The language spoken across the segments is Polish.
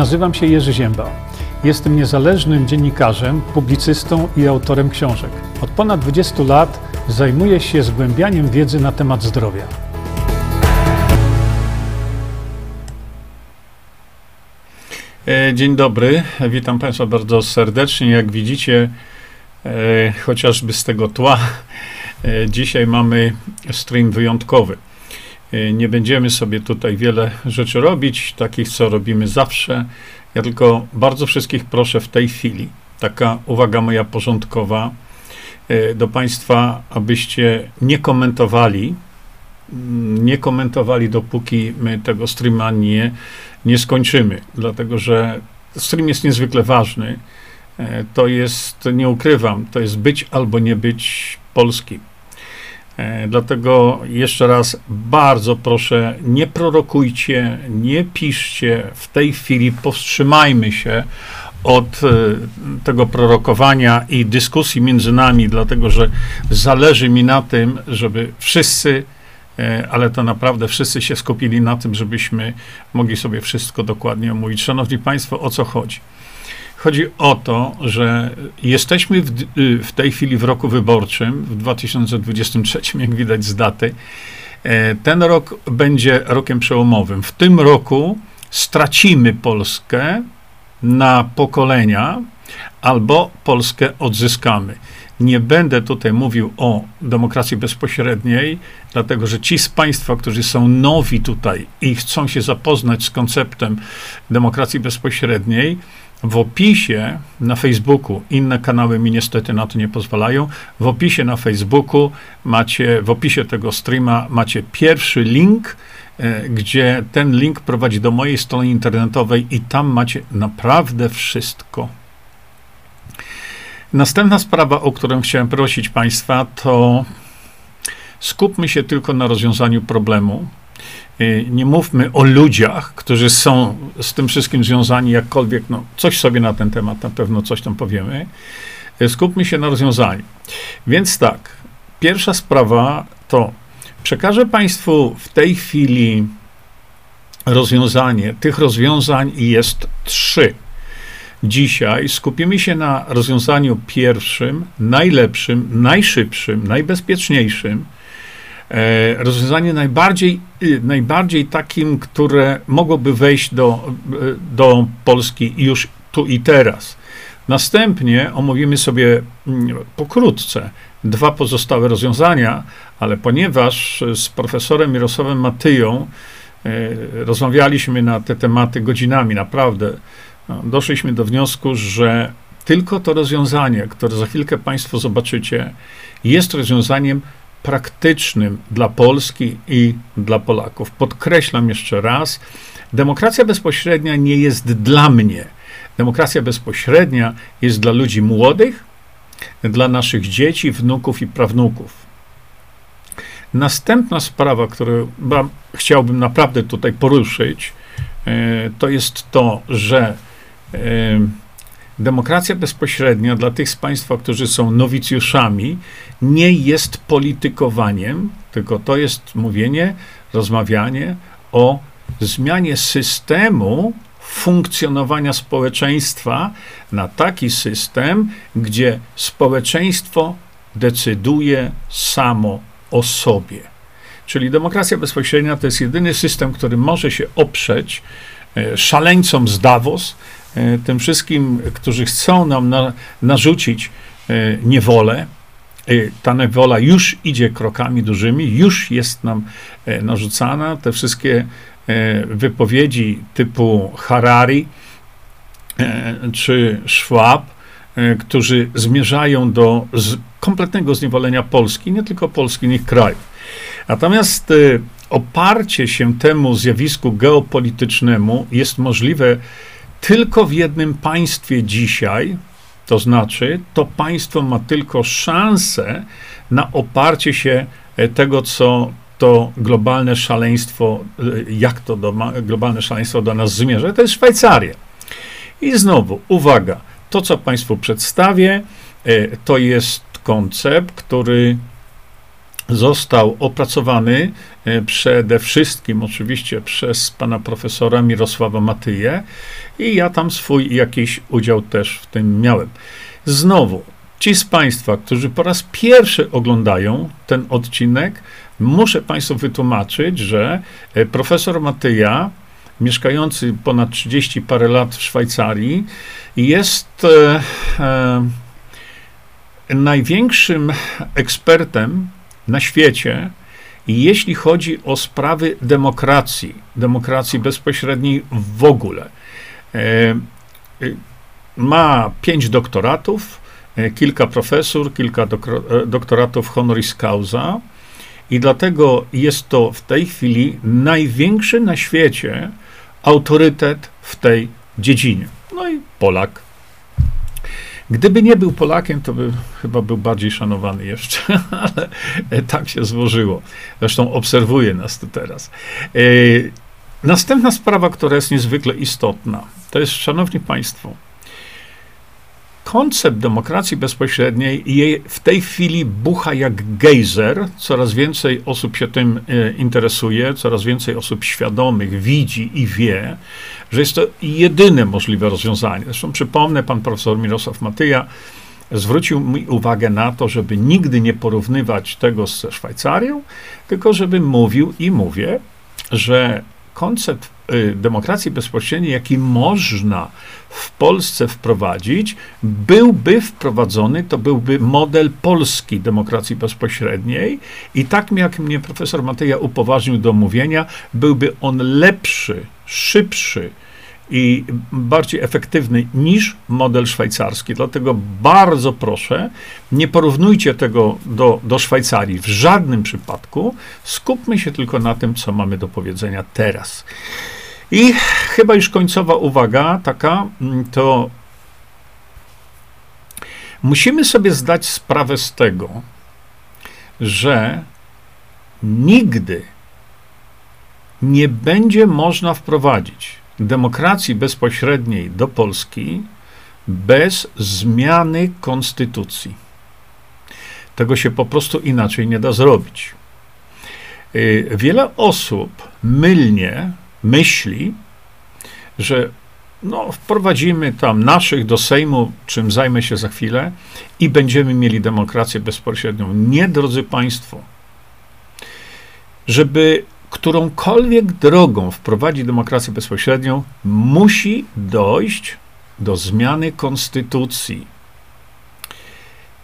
Nazywam się Jerzy Ziemba. Jestem niezależnym dziennikarzem, publicystą i autorem książek. Od ponad 20 lat zajmuję się zgłębianiem wiedzy na temat zdrowia. E, dzień dobry, witam Państwa bardzo serdecznie. Jak widzicie, e, chociażby z tego tła, e, dzisiaj mamy stream wyjątkowy. Nie będziemy sobie tutaj wiele rzeczy robić, takich co robimy zawsze. Ja tylko bardzo wszystkich proszę w tej chwili, taka uwaga moja porządkowa do Państwa, abyście nie komentowali, mm, nie komentowali, dopóki my tego streama nie nie skończymy, dlatego że stream jest niezwykle ważny. E, to jest, nie ukrywam, to jest być albo nie być polskim. E, dlatego jeszcze raz bardzo proszę, nie prorokujcie, nie piszcie w tej chwili, powstrzymajmy się od e, tego prorokowania i dyskusji między nami, dlatego że zależy mi na tym, żeby wszyscy E, ale to naprawdę wszyscy się skupili na tym, żebyśmy mogli sobie wszystko dokładnie omówić. Szanowni Państwo, o co chodzi? Chodzi o to, że jesteśmy w, y, w tej chwili w roku wyborczym, w 2023, jak widać z daty. E, ten rok będzie rokiem przełomowym. W tym roku stracimy Polskę na pokolenia, albo Polskę odzyskamy. Nie będę tutaj mówił o demokracji bezpośredniej, dlatego że ci z Państwa, którzy są nowi tutaj i chcą się zapoznać z konceptem demokracji bezpośredniej, w opisie na Facebooku, inne kanały mi niestety na to nie pozwalają, w opisie na Facebooku macie, w opisie tego streama macie pierwszy link, e, gdzie ten link prowadzi do mojej strony internetowej i tam macie naprawdę wszystko. Następna sprawa, o którą chciałem prosić Państwa, to skupmy się tylko na rozwiązaniu problemu. Y, nie mówmy o ludziach, którzy są z tym wszystkim związani jakkolwiek, no, coś sobie na ten temat na pewno coś tam powiemy. Y, skupmy się na rozwiązaniu. Więc tak, pierwsza sprawa to przekażę Państwu w tej chwili rozwiązanie. Tych rozwiązań jest trzy. Dzisiaj skupimy się na rozwiązaniu pierwszym, najlepszym, najszybszym, najbezpieczniejszym. E, rozwiązanie najbardziej, y, najbardziej takim, które mogłoby wejść do, e, do Polski już tu i teraz. Następnie omówimy sobie mm, pokrótce dwa pozostałe rozwiązania, ale ponieważ z profesorem Mirosławem Matyją rozmawialiśmy na te tematy godzinami, naprawdę no, doszliśmy do wniosku, że tylko to rozwiązanie, które za chwilkę Państwo zobaczycie, jest rozwiązaniem praktycznym dla Polski i dla Polaków. Podkreślam jeszcze raz, demokracja bezpośrednia nie jest dla mnie. Demokracja bezpośrednia jest dla ludzi młodych, dla naszych dzieci, wnuków i prawnuków. Następna sprawa, którą chciałbym naprawdę tutaj poruszyć, e, to jest to, że demokracja bezpośrednia dla tych z Państwa, którzy są nowicjuszami, nie jest politykowaniem, tylko to jest mówienie, rozmawianie o zmianie systemu funkcjonowania społeczeństwa na taki system, gdzie społeczeństwo decyduje samo o sobie. Czyli demokracja bezpośrednia to jest jedyny system, który może się oprzeć e, szaleńcom z Davos, tym wszystkim, którzy chcą nam na, narzucić e, niewolę. E, ta niewola już idzie krokami dużymi, już jest nam narzucana. Te wszystkie wypowiedzi typu Harari czy Schwab, którzy zmierzają do kompletnego zniewolenia Polski, nie tylko Polski, innych krajów. Natomiast oparcie się temu zjawisku geopolitycznemu jest możliwe tylko w jednym państwie dzisiaj, to znaczy, to państwo ma tylko szansę na oparcie się e, tego, co to globalne szaleństwo, e, jak to do, globalne szaleństwo do nas zmierza, to jest Szwajcaria. I znowu, uwaga, to co Państwu przedstawię, e, to jest koncept, który został opracowany e, przede wszystkim oczywiście przez pana profesora Mirosława Matyję i ja tam swój jakiś udział też w tym miałem. Znowu, ci z Państwa, którzy po raz pierwszy oglądają ten odcinek, muszę Państwu wytłumaczyć, że e, profesor Matyja, mieszkający ponad 30 parę lat w Szwajcarii, jest e, e, największym ekspertem na świecie, jeśli chodzi o sprawy demokracji, demokracji bezpośredniej w ogóle. E, e, ma pięć doktoratów, e, kilka profesur, kilka doktoratów honoris causa i dlatego jest to w tej chwili największy na świecie autorytet w tej dziedzinie. No i Polak Gdyby nie był Polakiem, to by chyba był bardziej szanowany jeszcze, ale tak się złożyło. Zresztą obserwuje nas tu teraz. E, następna sprawa, która jest niezwykle istotna, to jest, szanowni państwo, koncept demokracji bezpośredniej jej w tej chwili bucha jak gejzer. Coraz więcej osób się tym e, interesuje, coraz więcej osób świadomych widzi i wie, że jest to jedyne możliwe rozwiązanie. Zresztą przypomnę, pan profesor Mirosław Matyja zwrócił mi uwagę na to, żeby nigdy nie porównywać tego ze Szwajcarią, tylko żeby mówił i mówię, że koncept demokracji bezpośredniej, jaki można w Polsce wprowadzić, byłby wprowadzony, to byłby model polski demokracji bezpośredniej i tak jak mnie profesor Mateja upoważnił do mówienia, byłby on lepszy, szybszy, i bardziej efektywny niż model szwajcarski. Dlatego bardzo proszę, nie porównujcie tego do, do Szwajcarii w żadnym przypadku. Skupmy się tylko na tym, co mamy do powiedzenia teraz. I chyba już końcowa uwaga taka, mm, to musimy sobie zdać sprawę z tego, że nigdy nie będzie można wprowadzić demokracji bezpośredniej do Polski bez zmiany konstytucji. Tego się po prostu inaczej nie da zrobić. Y, wiele osób mylnie myśli, że no, wprowadzimy tam naszych do Sejmu, czym zajmę się za chwilę, i będziemy mieli demokrację bezpośrednią. Nie, drodzy Państwo. Żeby którąkolwiek drogą wprowadzi demokrację bezpośrednią, musi dojść do zmiany konstytucji.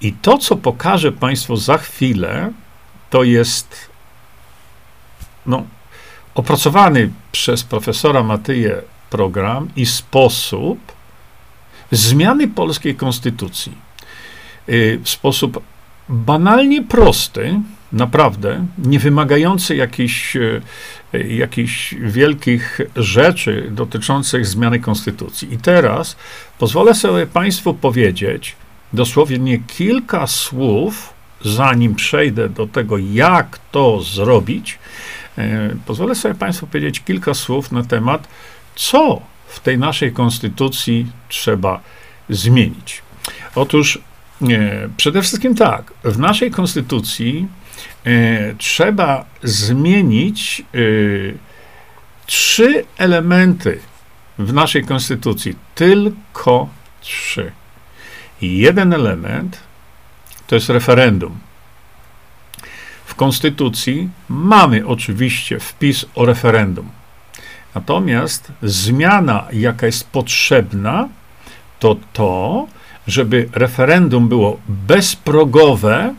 I to, co pokażę Państwu za chwilę, to jest no, opracowany przez profesora Matyję program i sposób zmiany polskiej konstytucji. Y, w sposób banalnie prosty, naprawdę, nie wymagający jakichś, e, jakichś wielkich rzeczy dotyczących zmiany konstytucji. I teraz pozwolę sobie Państwu powiedzieć dosłownie kilka słów, zanim przejdę do tego, jak to zrobić. E, pozwolę sobie Państwu powiedzieć kilka słów na temat, co w tej naszej konstytucji trzeba zmienić. Otóż e, przede wszystkim tak, w naszej konstytucji E, trzeba zmienić trzy elementy w naszej konstytucji. Tylko trzy. Jeden element to jest referendum. Konstytucji mamy oczywiście wpis o referendum. Natomiast zmiana, jaka jest potrzebna, to to, żeby referendum było bezprogowe,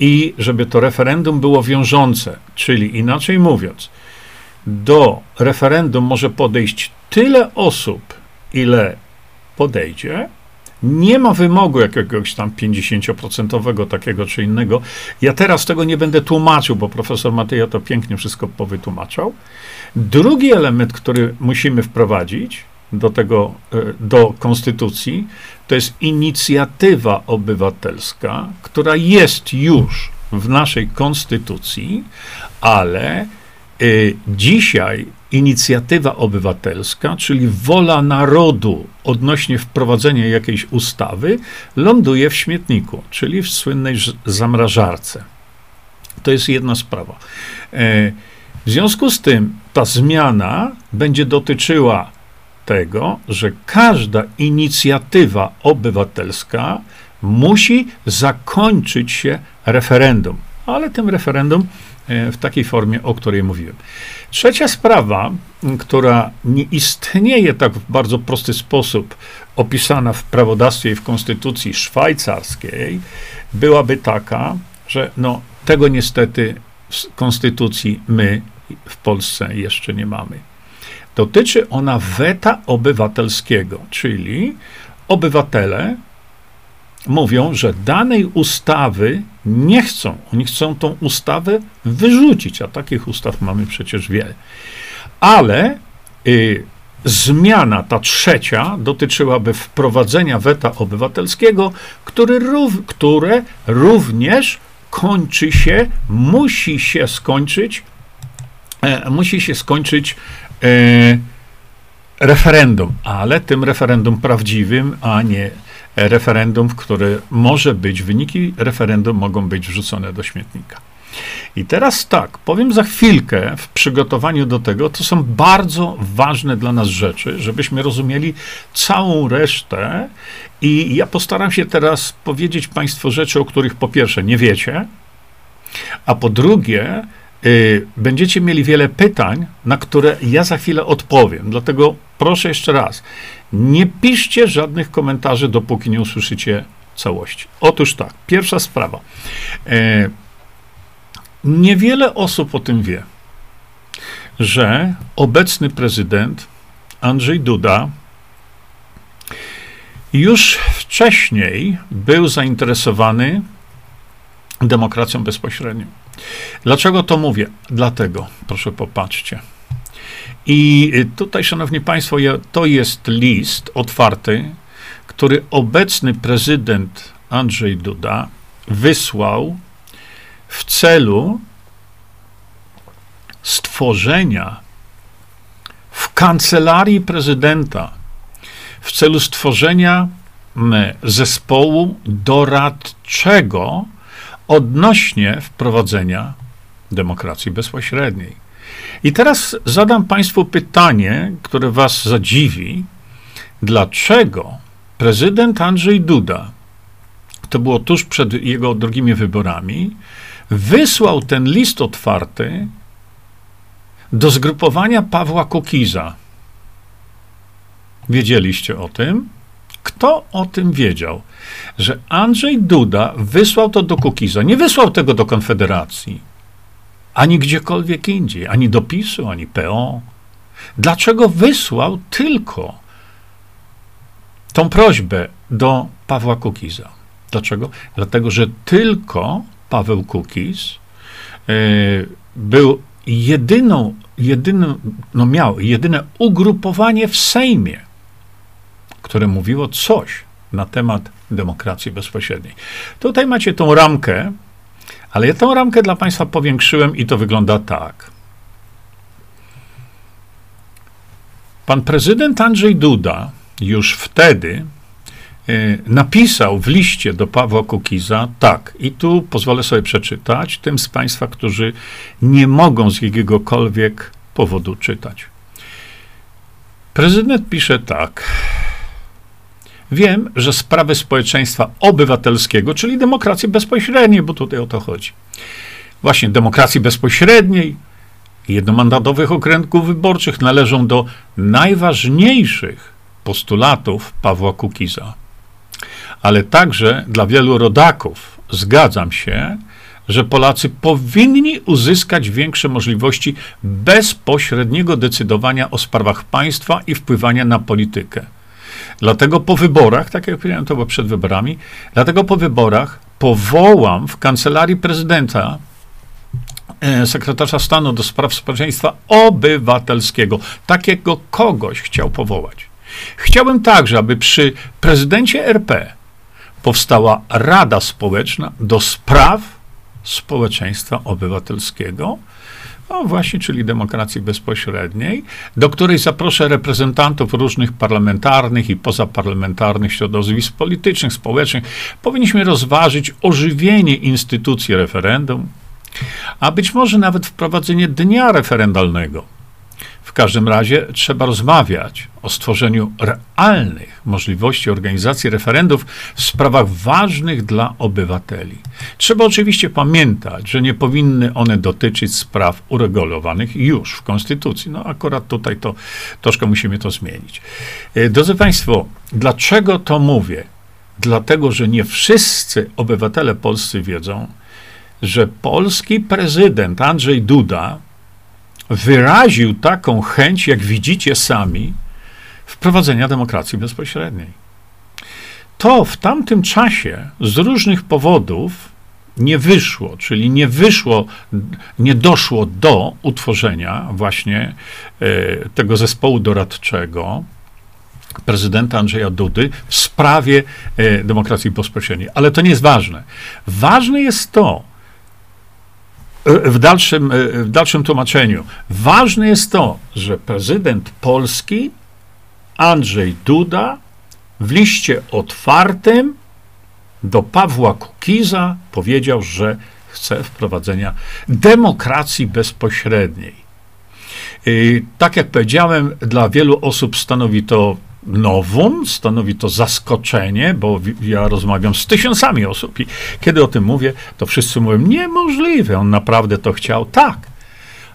i żeby to referendum było wiążące, czyli inaczej mówiąc, do referendum może podejść tyle osób, ile podejdzie. Nie ma wymogu jakiegoś tam 50% takiego czy innego. Ja teraz tego nie będę tłumaczył, bo profesor Mateja to pięknie wszystko powytłumaczał. Drugi element, który musimy wprowadzić, do tego, e, do konstytucji, to jest inicjatywa obywatelska, która jest już w naszej konstytucji, ale y, dzisiaj inicjatywa obywatelska, czyli wola narodu odnośnie wprowadzenia jakiejś ustawy, ląduje w śmietniku, czyli w słynnej zamrażarce. To jest jedna sprawa. E, w związku z tym ta zmiana będzie dotyczyła tego, że każda inicjatywa obywatelska musi zakończyć się referendum, ale tym referendum e, w takiej formie, o której mówiłem. Trzecia sprawa, która nie istnieje tak w bardzo prosty sposób opisana w prawodawstwie i w konstytucji szwajcarskiej, byłaby taka, że no, tego niestety w konstytucji my w Polsce jeszcze nie mamy. Dotyczy ona weta obywatelskiego, czyli obywatele mówią, że danej ustawy nie chcą. Oni chcą tą ustawę wyrzucić, a takich ustaw mamy przecież wiele. Ale y, zmiana ta trzecia dotyczyłaby wprowadzenia weta obywatelskiego, który, które również kończy się, musi się skończyć, e, musi się skończyć e, referendum, ale tym referendum prawdziwym, a nie referendum, w które może być, wyniki referendum mogą być wrzucone do śmietnika. I teraz tak, powiem za chwilkę w przygotowaniu do tego, to są bardzo ważne dla nas rzeczy, żebyśmy rozumieli całą resztę. I ja postaram się teraz powiedzieć Państwu rzeczy, o których po pierwsze nie wiecie, a po drugie, y, będziecie mieli wiele pytań, na które ja za chwilę odpowiem. Dlatego proszę jeszcze raz, nie piszcie żadnych komentarzy, dopóki nie usłyszycie całości. Otóż tak, pierwsza sprawa. E, niewiele osób o tym wie, że obecny prezydent Andrzej Duda już wcześniej był zainteresowany demokracją bezpośrednią. Dlaczego to mówię? Dlatego, proszę popatrzcie. I tutaj, szanowni państwo, to jest list otwarty, który obecny prezydent Andrzej Duda wysłał w celu stworzenia w kancelarii prezydenta, w celu stworzenia zespołu doradczego odnośnie wprowadzenia demokracji bezpośredniej. I teraz zadam Państwu pytanie, które Was zadziwi. Dlaczego prezydent Andrzej Duda, to było tuż przed jego drugimi wyborami, wysłał ten list otwarty do zgrupowania Pawła Kukiza? Wiedzieliście o tym? Kto o tym wiedział? Że Andrzej Duda wysłał to do Kukiza. Nie wysłał tego do Konfederacji ani gdziekolwiek indziej, ani do PiSu, ani PO. Dlaczego wysłał tylko tą prośbę do Pawła Kukiza? Dlaczego? Dlatego, że tylko Paweł Kukiz yy, był jedyną, jedyną, no miał jedyne ugrupowanie w Sejmie, które mówiło coś na temat demokracji bezpośredniej. Tutaj macie tą ramkę, ale ja tę ramkę dla Państwa powiększyłem i to wygląda tak. Pan prezydent Andrzej Duda już wtedy y, napisał w liście do Pawła Kukiza tak, i tu pozwolę sobie przeczytać tym z Państwa, którzy nie mogą z jakiegokolwiek powodu czytać. Prezydent pisze tak. Wiem, że sprawy społeczeństwa obywatelskiego, czyli demokracji bezpośredniej, bo tutaj o to chodzi. Właśnie demokracji bezpośredniej, jednomandatowych okręgów wyborczych należą do najważniejszych postulatów Pawła Kukiza. Ale także dla wielu rodaków zgadzam się, że Polacy powinni uzyskać większe możliwości bezpośredniego decydowania o sprawach państwa i wpływania na politykę. Dlatego po wyborach, tak jak powiedziałem, to było przed wyborami, dlatego po wyborach powołam w kancelarii prezydenta e, sekretarza stanu do spraw społeczeństwa obywatelskiego. Takiego kogoś chciał powołać. Chciałbym także, aby przy prezydencie RP powstała Rada Społeczna do spraw społeczeństwa obywatelskiego, No właśnie, czyli demokracji bezpośredniej, do której zaproszę reprezentantów różnych parlamentarnych i pozaparlamentarnych środowisk politycznych, społecznych. Powinniśmy rozważyć ożywienie instytucji referendum, a być może nawet wprowadzenie dnia referendalnego każdym razie trzeba rozmawiać o stworzeniu realnych możliwości organizacji referendów w sprawach ważnych dla obywateli. Trzeba oczywiście pamiętać, że nie powinny one dotyczyć spraw uregulowanych już w Konstytucji. No akurat tutaj to troszkę musimy to zmienić. E, drodzy Państwo, dlaczego to mówię? Dlatego, że nie wszyscy obywatele polscy wiedzą, że polski prezydent Andrzej Duda wyraził taką chęć, jak widzicie sami, wprowadzenia demokracji bezpośredniej. To w tamtym czasie z różnych powodów nie wyszło, czyli nie wyszło, nie doszło do utworzenia właśnie e, tego zespołu doradczego prezydenta Andrzeja Dudy w sprawie e, demokracji bezpośredniej. Ale to nie jest ważne. Ważne jest to, w dalszym, w dalszym tłumaczeniu. Ważne jest to, że prezydent Polski Andrzej Duda w liście otwartym do Pawła Kukiza powiedział, że chce wprowadzenia demokracji bezpośredniej. Tak jak powiedziałem, dla wielu osób stanowi to nowum, stanowi to zaskoczenie, bo ja rozmawiam z tysiącami osób i kiedy o tym mówię, to wszyscy mówią, niemożliwe, on naprawdę to chciał. Tak.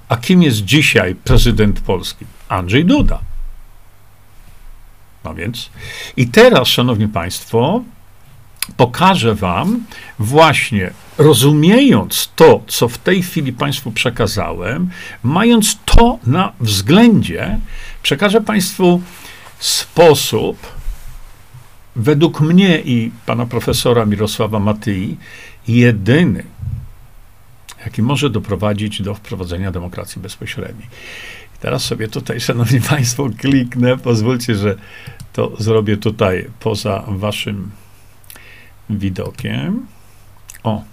A kim jest dzisiaj prezydent Polski? Andrzej Duda. No więc, i teraz, szanowni państwo, pokażę wam właśnie, rozumiejąc to, co w tej chwili państwu przekazałem, mając to na względzie, przekażę państwu sposób, według mnie i pana profesora Mirosława Matyi, jedyny, jaki może doprowadzić do wprowadzenia demokracji bezpośredniej. I teraz sobie tutaj, szanowni państwo, kliknę. Pozwólcie, że to zrobię tutaj poza waszym widokiem. O.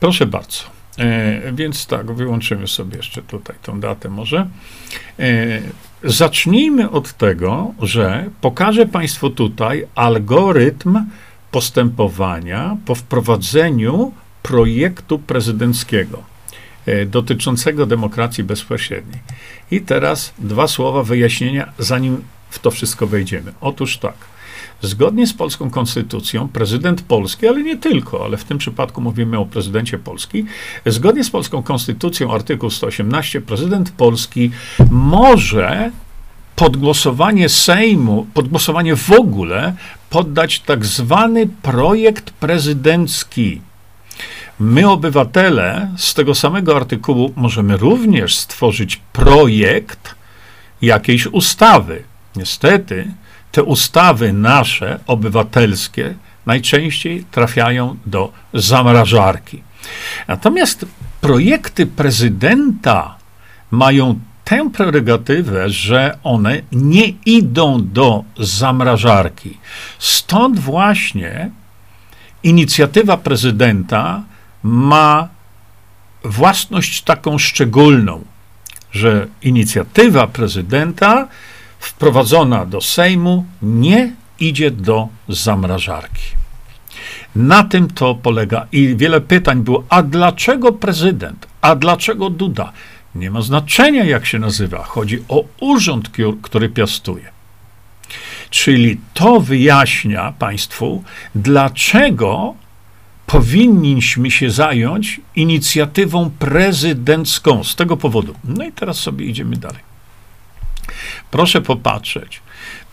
Proszę bardzo. E, więc tak, wyłączymy sobie jeszcze tutaj tą datę może. E, zacznijmy od tego, że pokażę Państwu tutaj algorytm postępowania po wprowadzeniu projektu prezydenckiego e, dotyczącego demokracji bezpośredniej. I teraz dwa słowa wyjaśnienia, zanim w to wszystko wejdziemy. Otóż tak. Zgodnie z polską konstytucją, prezydent Polski, ale nie tylko, ale w tym przypadku mówimy o prezydencie Polski, zgodnie z polską konstytucją, artykuł 118, prezydent Polski może pod głosowanie Sejmu, pod głosowanie w ogóle poddać tak zwany projekt prezydencki. My, obywatele, z tego samego artykułu możemy również stworzyć projekt jakiejś ustawy. Niestety, te ustawy nasze, obywatelskie, najczęściej trafiają do zamrażarki. Natomiast projekty prezydenta mają tę prerogatywę, że one nie idą do zamrażarki. Stąd właśnie inicjatywa prezydenta ma własność taką szczególną, że inicjatywa prezydenta wprowadzona do Sejmu nie idzie do zamrażarki. Na tym to polega. I wiele pytań było, a dlaczego prezydent? A dlaczego Duda? Nie ma znaczenia, jak się nazywa. Chodzi o urząd, który piastuje. Czyli to wyjaśnia Państwu, dlaczego powinniśmy się zająć inicjatywą prezydencką z tego powodu. No i teraz sobie idziemy dalej. Proszę popatrzeć.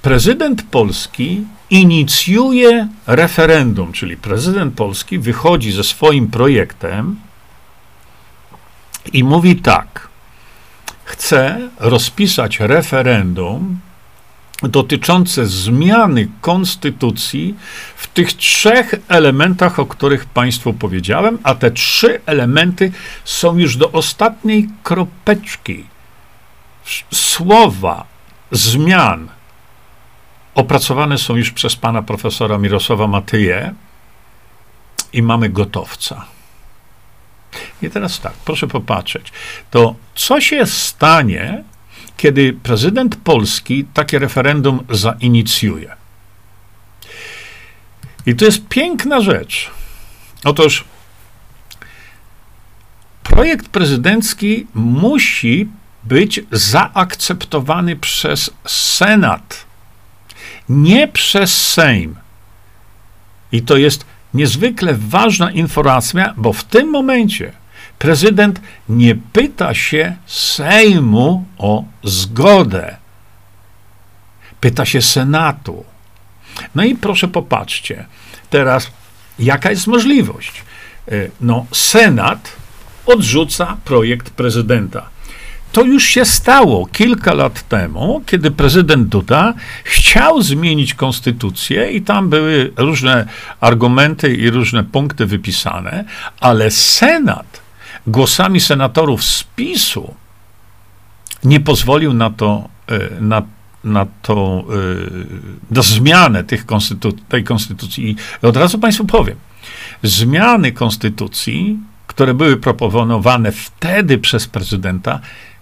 Prezydent Polski inicjuje referendum, czyli prezydent Polski wychodzi ze swoim projektem i mówi tak: chce rozpisać referendum dotyczące zmiany konstytucji w tych trzech elementach, o których Państwu powiedziałem, a te trzy elementy są już do ostatniej kropeczki słowa zmian opracowane są już przez pana profesora Mirosława Matyję i mamy gotowca. I teraz tak, proszę popatrzeć. To co się stanie, kiedy prezydent Polski takie referendum zainicjuje? I to jest piękna rzecz. Otóż projekt prezydencki musi być zaakceptowany przez Senat, nie przez Sejm. I to jest niezwykle ważna informacja, bo w tym momencie prezydent nie pyta się Sejmu o zgodę. Pyta się Senatu. No i proszę popatrzcie, teraz jaka jest możliwość? E, no, Senat odrzuca projekt prezydenta. To już się stało kilka lat temu, kiedy prezydent Duda chciał zmienić konstytucję i tam były różne argumenty i różne punkty wypisane, ale Senat głosami senatorów z PiSu nie pozwolił na to, e, na, na to, e, na zmianę tych tej konstytucji. I od razu Państwu powiem, zmiany konstytucji, które były proponowane wtedy przez prezydenta,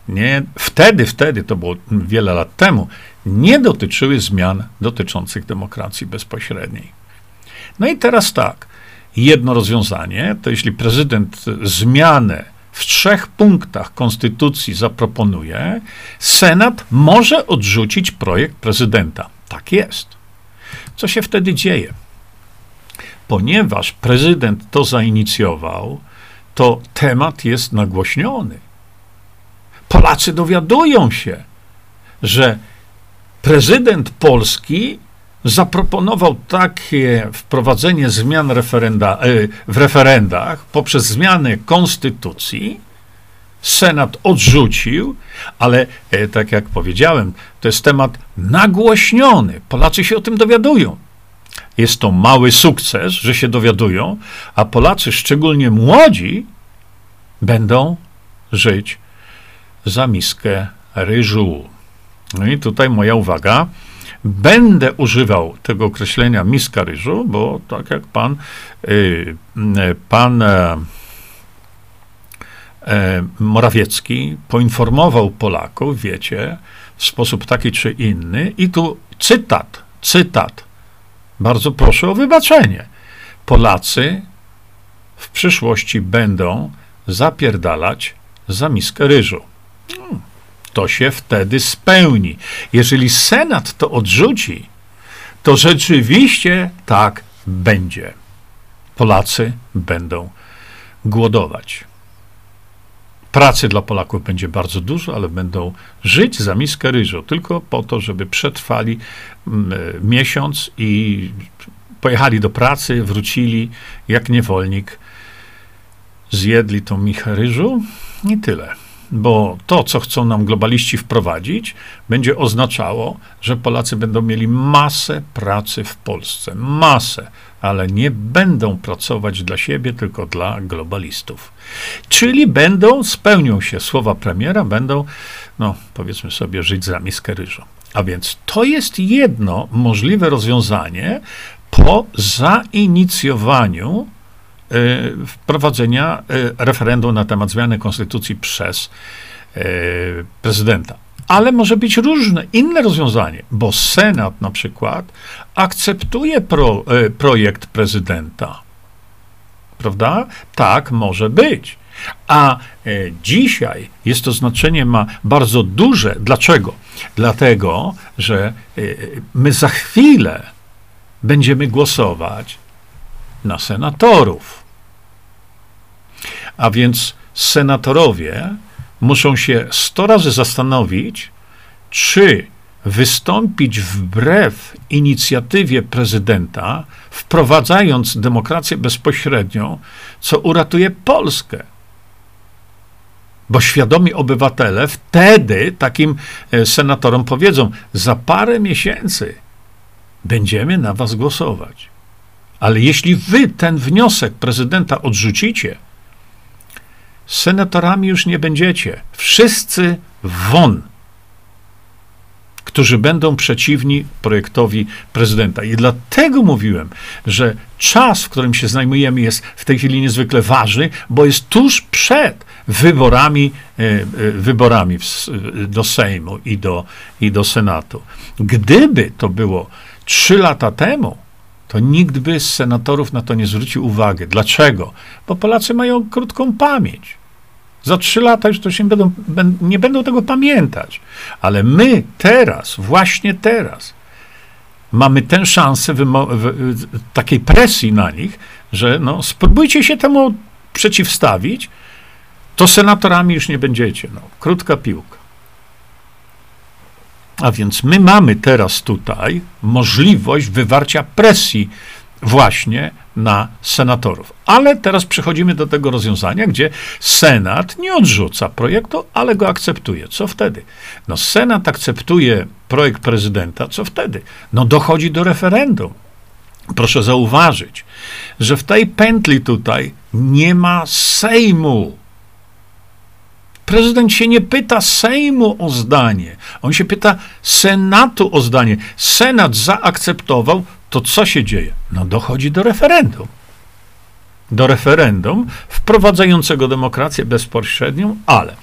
nie, wtedy, wtedy, to było wiele lat temu, nie dotyczyły zmian dotyczących demokracji bezpośredniej. No i teraz tak, jedno rozwiązanie, to jeśli prezydent zmianę w trzech punktach konstytucji zaproponuje, Senat może odrzucić projekt prezydenta. Tak jest. Co się wtedy dzieje? Ponieważ prezydent to zainicjował, to temat jest nagłośniony. Polacy dowiadują się, że prezydent Polski zaproponował takie wprowadzenie zmian referenda, e, w referendach poprzez zmianę konstytucji. Senat odrzucił, ale e, tak jak powiedziałem, to jest temat nagłośniony. Polacy się o tym dowiadują. Jest to mały sukces, że się dowiadują, a Polacy, szczególnie młodzi, będą żyć za miskę ryżu. No i tutaj moja uwaga. Będę używał tego określenia miska ryżu, bo tak jak pan, y, pan e, e, Morawiecki poinformował Polaków, wiecie, w sposób taki czy inny, i tu cytat, cytat. Bardzo proszę o wybaczenie. Polacy w przyszłości będą zapierdalać za miskę ryżu. Hmm, to się wtedy spełni. Jeżeli Senat to odrzuci, to rzeczywiście tak będzie. Polacy będą głodować. Pracy dla Polaków będzie bardzo dużo, ale będą żyć za miskę ryżu, tylko po to, żeby przetrwali mm, miesiąc i pojechali do pracy, wrócili jak niewolnik, zjedli tą michę ryżu i tyle bo to, co chcą nam globaliści wprowadzić, będzie oznaczało, że Polacy będą mieli masę pracy w Polsce. Masę, ale nie będą pracować dla siebie, tylko dla globalistów. Czyli będą, spełnią się słowa premiera, będą, no powiedzmy sobie, żyć za miskę ryżu. A więc to jest jedno możliwe rozwiązanie po zainicjowaniu wprowadzenia y, referendum na temat zmiany konstytucji przez y, prezydenta. Ale może być różne, inne rozwiązanie, bo Senat na przykład akceptuje pro, projekt prezydenta. Prawda? Tak może być. A dzisiaj jest to znaczenie ma bardzo duże. Dlaczego? Dlatego, że my za chwilę będziemy głosować na senatorów. A więc senatorowie muszą się sto razy zastanowić, czy wystąpić wbrew inicjatywie prezydenta, wprowadzając demokrację bezpośrednią, co uratuje Polskę. Bo świadomi obywatele wtedy takim e, senatorom powiedzą: Za parę miesięcy będziemy na was głosować. Ale jeśli wy ten wniosek prezydenta odrzucicie, senatorami już nie będziecie. Wszyscy won. którzy będą przeciwni projektowi prezydenta. I dlatego mówiłem, że czas, w którym się znajdujemy, jest w tej chwili niezwykle ważny, bo jest tuż przed wyborami, e, e, wyborami do Sejmu i do, i do Senatu. Gdyby to było trzy lata temu, to nikt by z senatorów na to nie zwrócił uwagi. Dlaczego? Bo Polacy mają krótką pamięć. Za trzy lata już to się będą, nie będą tego pamiętać. Ale my teraz, właśnie teraz, mamy tę szansę takiej presji na nich, że no, spróbujcie się temu przeciwstawić, to senatorami już nie będziecie. No, krótka piłka. A więc my mamy teraz tutaj możliwość wywarcia presji właśnie na senatorów. Ale teraz przechodzimy do tego rozwiązania, gdzie Senat nie odrzuca projektu, ale go akceptuje. Co wtedy? No, Senat akceptuje projekt prezydenta, co wtedy? No, dochodzi do referendum. Proszę zauważyć, że w tej pętli tutaj nie ma Sejmu. Prezydent się nie pyta Sejmu o zdanie, on się pyta Senatu o zdanie. Senat zaakceptował, to co się dzieje? No dochodzi do referendum. Do referendum wprowadzającego demokrację bezpośrednią, ale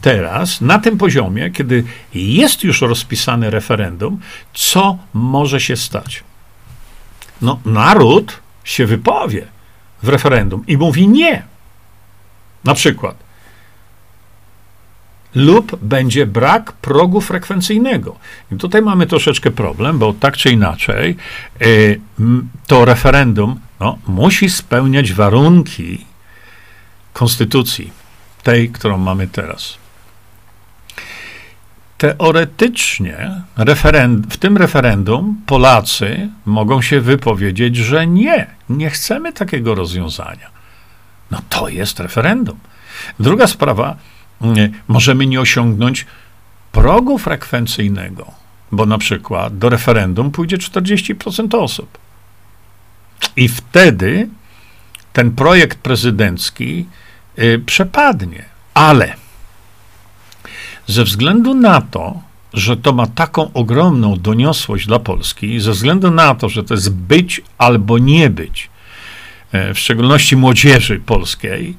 teraz na tym poziomie, kiedy jest już rozpisane referendum, co może się stać? No, naród się wypowie w referendum i mówi nie. Na przykład lub będzie brak progu frekwencyjnego. I tutaj mamy troszeczkę problem, bo tak czy inaczej y, to referendum no, musi spełniać warunki konstytucji, tej, którą mamy teraz. Teoretycznie w tym referendum Polacy mogą się wypowiedzieć, że nie, nie chcemy takiego rozwiązania. No to jest referendum. Druga sprawa, możemy nie osiągnąć progu frekwencyjnego, bo na przykład do referendum pójdzie 40% osób. I wtedy ten projekt prezydencki y, przepadnie. Ale ze względu na to, że to ma taką ogromną doniosłość dla Polski, ze względu na to, że to jest być albo nie być, y, w szczególności młodzieży polskiej,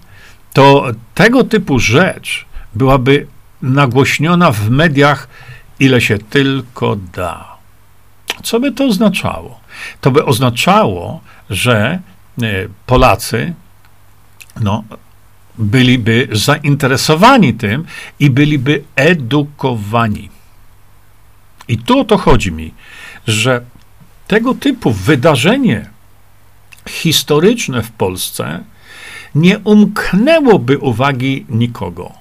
to tego typu rzecz byłaby nagłośniona w mediach, ile się tylko da. Co by to oznaczało? To by oznaczało, że e, Polacy no, byliby zainteresowani tym i byliby edukowani. I tu o to chodzi mi, że tego typu wydarzenie historyczne w Polsce nie umknęłoby uwagi nikogo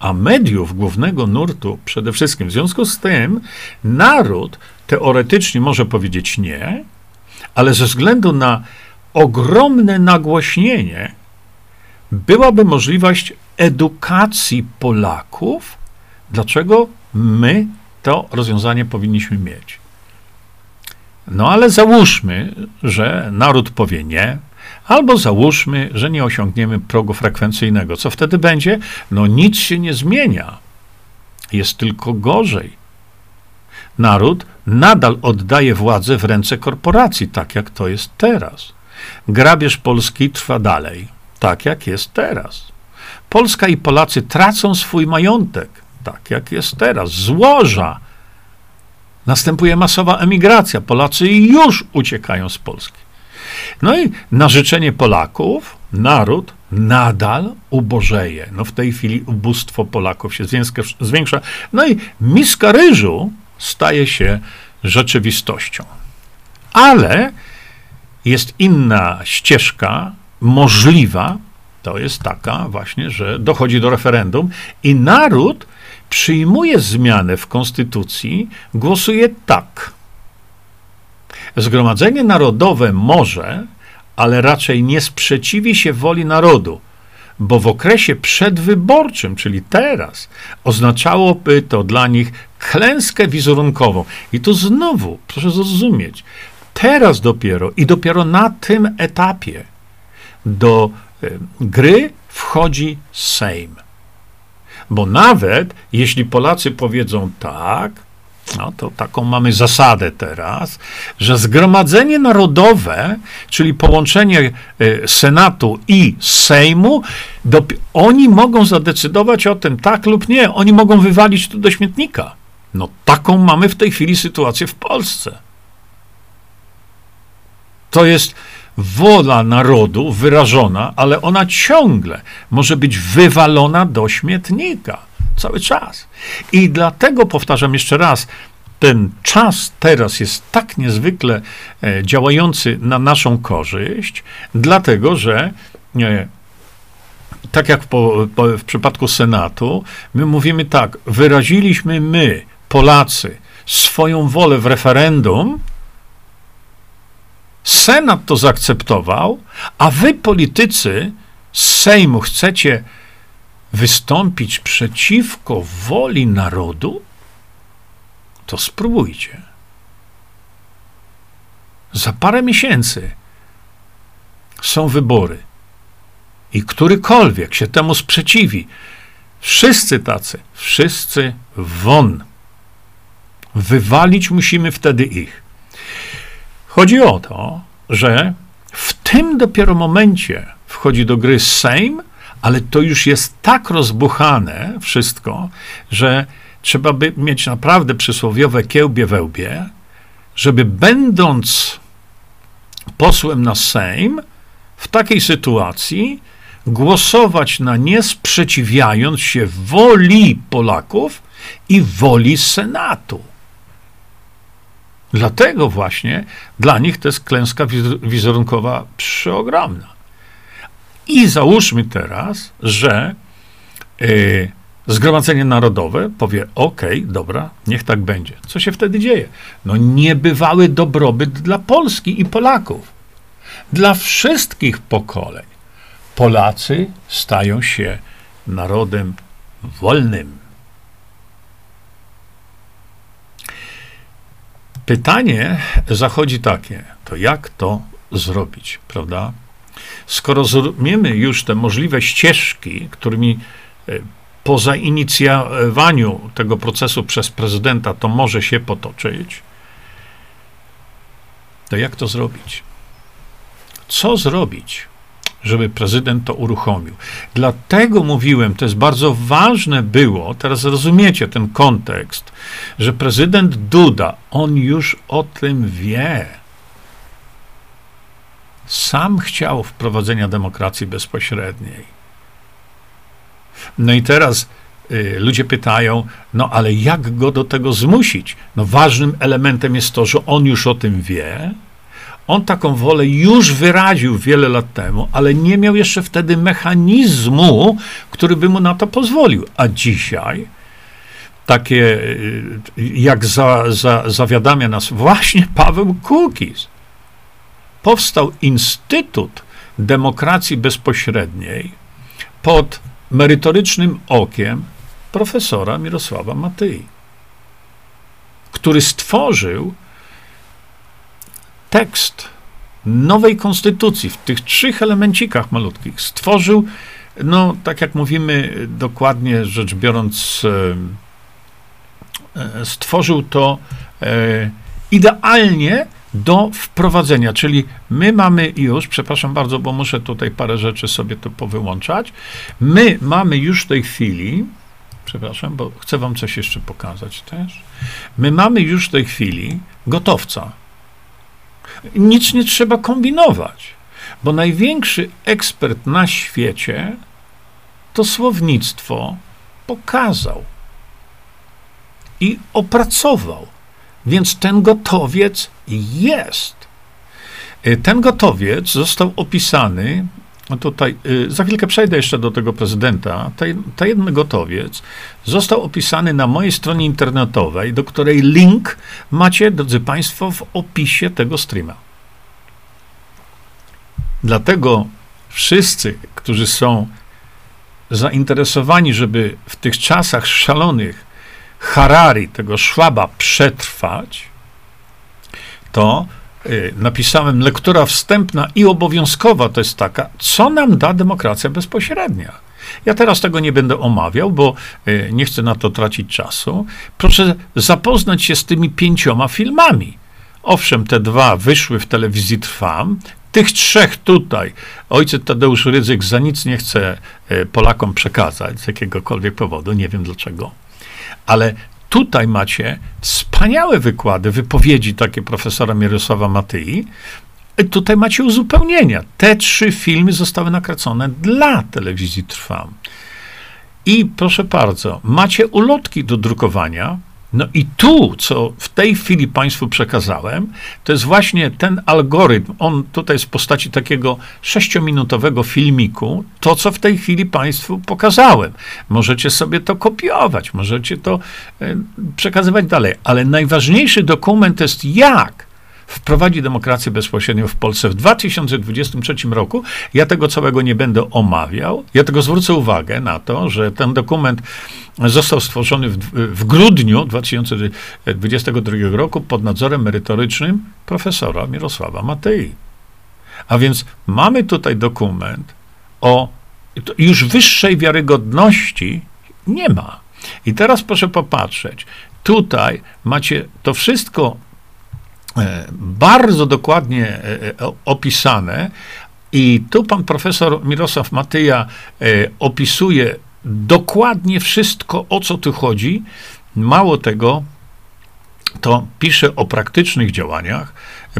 a mediów głównego nurtu przede wszystkim. W związku z tym naród teoretycznie może powiedzieć nie, ale ze względu na ogromne nagłośnienie byłaby możliwość edukacji Polaków, dlaczego my to rozwiązanie powinniśmy mieć. No ale załóżmy, że naród powie nie, Albo załóżmy, że nie osiągniemy progu frekwencyjnego. Co wtedy będzie? No nic się nie zmienia. Jest tylko gorzej. Naród nadal oddaje władzę w ręce korporacji, tak jak to jest teraz. Grabież Polski trwa dalej, tak jak jest teraz. Polska i Polacy tracą swój majątek, tak jak jest teraz. Złoża. Następuje masowa emigracja. Polacy już uciekają z Polski. No i na życzenie Polaków naród nadal ubożeje. No w tej chwili ubóstwo Polaków się zwiększa. No i miska ryżu staje się rzeczywistością. Ale jest inna ścieżka możliwa, to jest taka właśnie, że dochodzi do referendum i naród przyjmuje zmianę w konstytucji, głosuje tak. Zgromadzenie Narodowe może, ale raczej nie sprzeciwi się woli narodu, bo w okresie przedwyborczym, czyli teraz, oznaczałoby to dla nich klęskę wizerunkową. I tu znowu, proszę zrozumieć, teraz dopiero i dopiero na tym etapie do e, gry wchodzi Sejm. Bo nawet jeśli Polacy powiedzą tak, no to taką mamy zasadę teraz, że Zgromadzenie Narodowe, czyli połączenie e, Senatu i Sejmu, oni mogą zadecydować o tym, tak lub nie. Oni mogą wywalić to do śmietnika. No taką mamy w tej chwili sytuację w Polsce. To jest wola narodu wyrażona, ale ona ciągle może być wywalona do śmietnika. Cały czas. I dlatego powtarzam jeszcze raz, ten czas teraz jest tak niezwykle e, działający na naszą korzyść, dlatego że e, tak jak po, po, w przypadku Senatu, my mówimy tak, wyraziliśmy my, Polacy, swoją wolę w referendum, Senat to zaakceptował, a wy, politycy z Sejmu, chcecie wystąpić przeciwko woli narodu? To spróbujcie. Za parę miesięcy są wybory. I którykolwiek się temu sprzeciwi, wszyscy tacy, wszyscy won. Wywalić musimy wtedy ich. Chodzi o to, że w tym dopiero momencie wchodzi do gry Sejm, ale to już jest tak rozbuchane wszystko, że trzeba by mieć naprawdę przysłowiowe kiełbie wełbie, żeby będąc posłem na Sejm, w takiej sytuacji głosować na nie, sprzeciwiając się woli Polaków i woli Senatu. Dlatego właśnie dla nich to jest klęska wizerunkowa przeogromna. I załóżmy teraz, że yy, Zgromadzenie Narodowe powie: OK, dobra, niech tak będzie. Co się wtedy dzieje? No, niebywały dobrobyt dla Polski i Polaków. Dla wszystkich pokoleń. Polacy stają się narodem wolnym. Pytanie zachodzi takie: to jak to zrobić, prawda? Skoro zrozumiemy już te możliwe ścieżki, którymi e, po zainicjowaniu tego procesu przez prezydenta to może się potoczyć, to jak to zrobić? Co zrobić, żeby prezydent to uruchomił? Dlatego mówiłem, to jest bardzo ważne było, teraz rozumiecie ten kontekst, że prezydent Duda, on już o tym wie. Sam chciał wprowadzenia demokracji bezpośredniej no i teraz y, ludzie pytają, no ale jak go do tego zmusić? No ważnym elementem jest to, że on już o tym wie. On taką wolę już wyraził wiele lat temu, ale nie miał jeszcze wtedy mechanizmu, który by mu na to pozwolił. A dzisiaj takie, y, jak za, za, zawiadamia nas właśnie Paweł Kukiz, powstał Instytut Demokracji Bezpośredniej pod merytorycznym okiem profesora Mirosława Matyi, który stworzył tekst nowej konstytucji w tych trzech elemencikach malutkich. Stworzył, no tak jak mówimy dokładnie rzecz biorąc, e, e, stworzył to e, idealnie do wprowadzenia, czyli my mamy już, przepraszam bardzo, bo muszę tutaj parę rzeczy sobie tu powyłączać, my mamy już w tej chwili, przepraszam, bo chcę wam coś jeszcze pokazać też, my mamy już w tej chwili gotowca. Nic nie trzeba kombinować, bo największy ekspert na świecie to słownictwo pokazał i opracował więc ten gotowiec jest. Ten gotowiec został opisany, tutaj y, za chwilkę przejdę jeszcze do tego prezydenta. Ten gotowiec został opisany na mojej stronie internetowej, do której link macie, drodzy Państwo, w opisie tego streama. Dlatego wszyscy, którzy są zainteresowani, żeby w tych czasach szalonych Harari, tego Szwaba, przetrwać, to napisałem, lektura wstępna i obowiązkowa to jest taka, co nam da demokracja bezpośrednia. Ja teraz tego nie będę omawiał, bo y, nie chcę na to tracić czasu. Proszę zapoznać się z tymi pięcioma filmami. Owszem, te dwa wyszły w telewizji Trwam. Tych trzech tutaj ojciec Tadeusz Rydzyk za nic nie chce y, Polakom przekazać z jakiegokolwiek powodu, nie wiem dlaczego. Ale tutaj macie wspaniałe wykłady, wypowiedzi takie profesora Mirosława Matyi. Tutaj macie uzupełnienia. Te trzy filmy zostały nakręcone dla telewizji Trwam. I proszę bardzo, macie ulotki do drukowania. No i tu, co w tej chwili Państwu przekazałem, to jest właśnie ten algorytm. On tutaj jest w postaci takiego sześciominutowego filmiku. To, co w tej chwili Państwu pokazałem. Możecie sobie to kopiować, możecie to e, przekazywać dalej. Ale najważniejszy dokument jest jak wprowadzi demokrację bezpośrednio w Polsce w 2023 roku. Ja tego całego nie będę omawiał. Ja tego zwrócę uwagę na to, że ten dokument został stworzony w, w grudniu 2022 roku pod nadzorem merytorycznym profesora Mirosława Matei. A więc mamy tutaj dokument o już wyższej wiarygodności nie ma. I teraz proszę popatrzeć. Tutaj macie to wszystko bardzo dokładnie e, e, opisane. I tu pan profesor Mirosław Matyja opisuje dokładnie wszystko, o co tu chodzi. Mało tego, to pisze o praktycznych działaniach.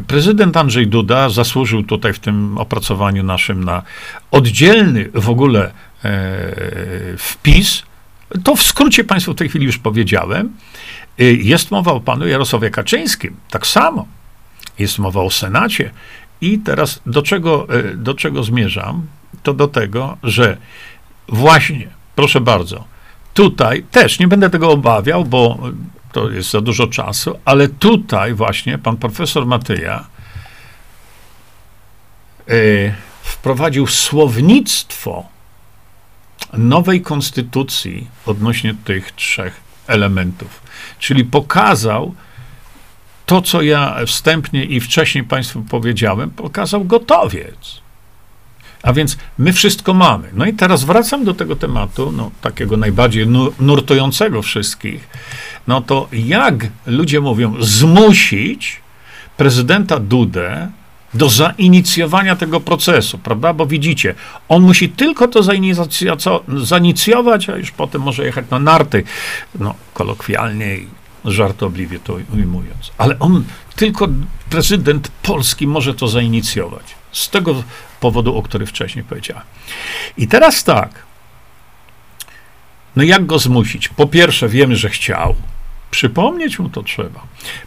Prezydent Andrzej Duda zasłużył tutaj w tym opracowaniu naszym na oddzielny w ogóle wpis. To w skrócie Państwu w tej chwili już powiedziałem. Y, jest mowa o panu Jarosławie Kaczyńskim, tak samo. Jest mowa o Senacie. I teraz do czego, y, do czego zmierzam? To do tego, że właśnie, proszę bardzo, tutaj też nie będę tego obawiał, bo to jest za dużo czasu, ale tutaj właśnie pan profesor Matyja y, wprowadził słownictwo nowej konstytucji odnośnie tych trzech elementów. Czyli pokazał to, co ja wstępnie i wcześniej Państwu powiedziałem, pokazał gotowiec. A więc my wszystko mamy. No i teraz wracam do tego tematu, no, takiego najbardziej nurtującego wszystkich. No to jak ludzie mówią, zmusić prezydenta Dudę do zainicjowania tego procesu, prawda? Bo widzicie, on musi tylko to zainicjować, a już potem może jechać na narty, no, kolokwialnie i żartobliwie to ujmując. Ale on, tylko prezydent Polski może to zainicjować. Z tego powodu, o którym wcześniej powiedziałem. I teraz tak. No jak go zmusić? Po pierwsze, wiemy, że chciał. Przypomnieć mu to trzeba.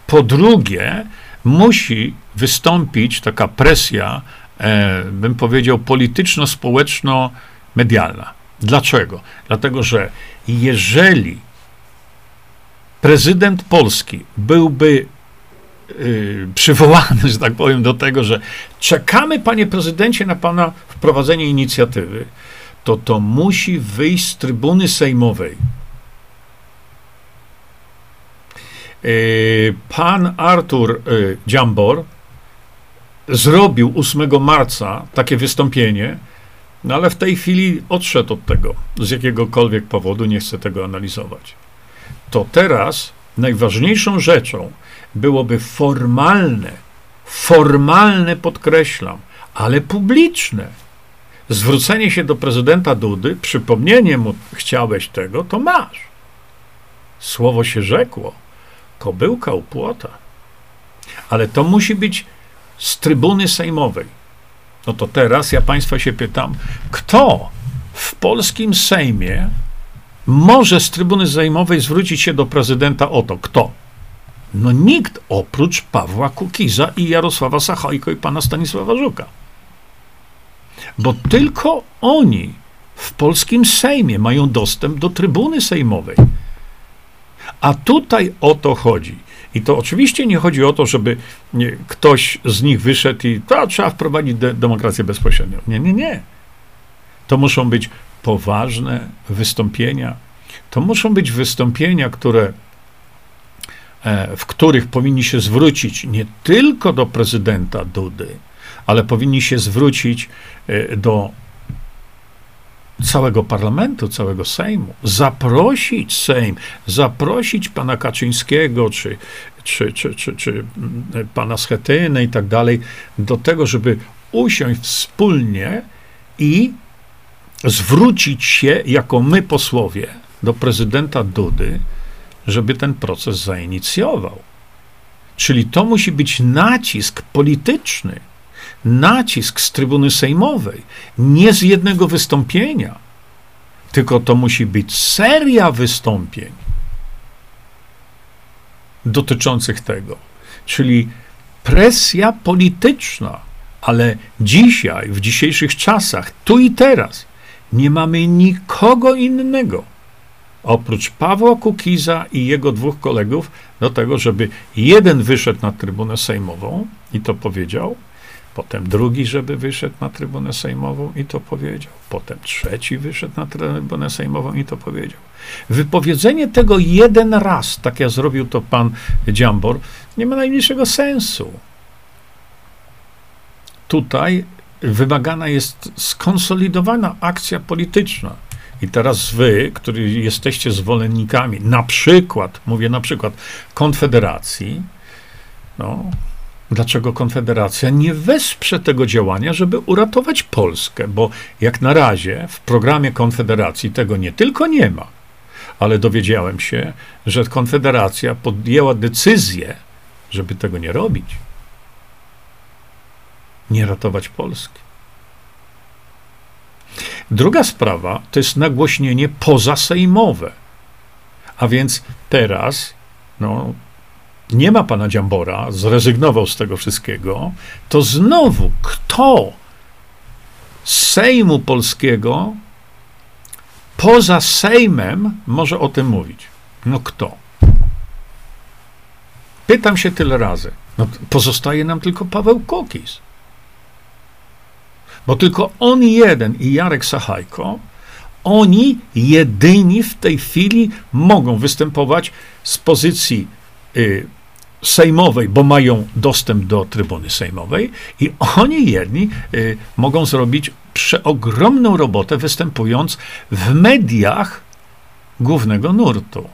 Po drugie, musi wystąpić taka presja, e, bym powiedział, polityczno-społeczno-medialna. Dlaczego? Dlatego, że jeżeli prezydent Polski byłby yy, przywołany, że tak powiem, do tego, że czekamy, panie prezydencie, na pana wprowadzenie inicjatywy, to to musi wyjść z trybuny sejmowej Y, pan Artur Dziambor zrobił 8 marca takie wystąpienie, no ale w tej chwili odszedł od tego z jakiegokolwiek powodu, nie chcę tego analizować. To teraz najważniejszą rzeczą byłoby formalne, formalne podkreślam, ale publiczne zwrócenie się do prezydenta Dudy, przypomnienie mu, chciałeś tego, to masz. Słowo się rzekło kobyłka u płota. Ale to musi być z trybuny sejmowej. No to teraz ja Państwa się pytam, kto w polskim Sejmie może z trybuny sejmowej zwrócić się do prezydenta o to? Kto? No nikt oprócz Pawła Kukiza i Jarosława Sachajko i pana Stanisława Żuka. Bo tylko oni w polskim Sejmie mają dostęp do trybuny sejmowej. A tutaj o to chodzi. I to oczywiście nie chodzi o to, żeby nie, ktoś z nich wyszedł i to trzeba wprowadzić de demokrację bezpośrednią. Nie, nie, nie. To muszą być poważne wystąpienia. To muszą być wystąpienia, które e, w których powinni się zwrócić nie tylko do prezydenta Dudy, ale powinni się zwrócić e, do całego parlamentu, całego Sejmu, zaprosić Sejm, zaprosić pana Kaczyńskiego, czy, czy, czy, czy, czy mm, pana Schetynę i tak dalej, do tego, żeby usiąść wspólnie i zwrócić się, jako my posłowie, do prezydenta Dudy, żeby ten proces zainicjował. Czyli to musi być nacisk polityczny, nacisk z trybuny sejmowej, nie z jednego wystąpienia, tylko to musi być seria wystąpień dotyczących tego. Czyli presja polityczna, ale dzisiaj, w dzisiejszych czasach, tu i teraz, nie mamy nikogo innego oprócz Pawła Kukiza i jego dwóch kolegów do tego, żeby jeden wyszedł na trybunę sejmową i to powiedział, potem drugi, żeby wyszedł na trybunę sejmową i to powiedział, potem trzeci wyszedł na trybunę sejmową i to powiedział. Wypowiedzenie tego jeden raz, tak jak zrobił to pan Dziambor, nie ma najmniejszego sensu. Tutaj wymagana jest skonsolidowana akcja polityczna. I teraz wy, którzy jesteście zwolennikami, na przykład, mówię na przykład, Konfederacji, no, dlaczego Konfederacja nie wesprze tego działania, żeby uratować Polskę? Bo jak na razie w programie Konfederacji tego nie tylko nie ma, ale dowiedziałem się, że Konfederacja podjęła decyzję, żeby tego nie robić. Nie ratować Polski. Druga sprawa to jest nagłośnienie pozasejmowe. A więc teraz, no, nie ma pana Dziambora, zrezygnował z tego wszystkiego, to znowu kto z Sejmu Polskiego poza Sejmem może o tym mówić? No kto? Pytam się tyle razy. No, pozostaje nam tylko Paweł Kokis. Bo tylko on jeden i Jarek Sachajko, oni jedyni w tej chwili mogą występować z pozycji y, sejmowej, bo mają dostęp do trybuny sejmowej i oni jedni y, mogą zrobić przeogromną robotę występując w mediach głównego nurtu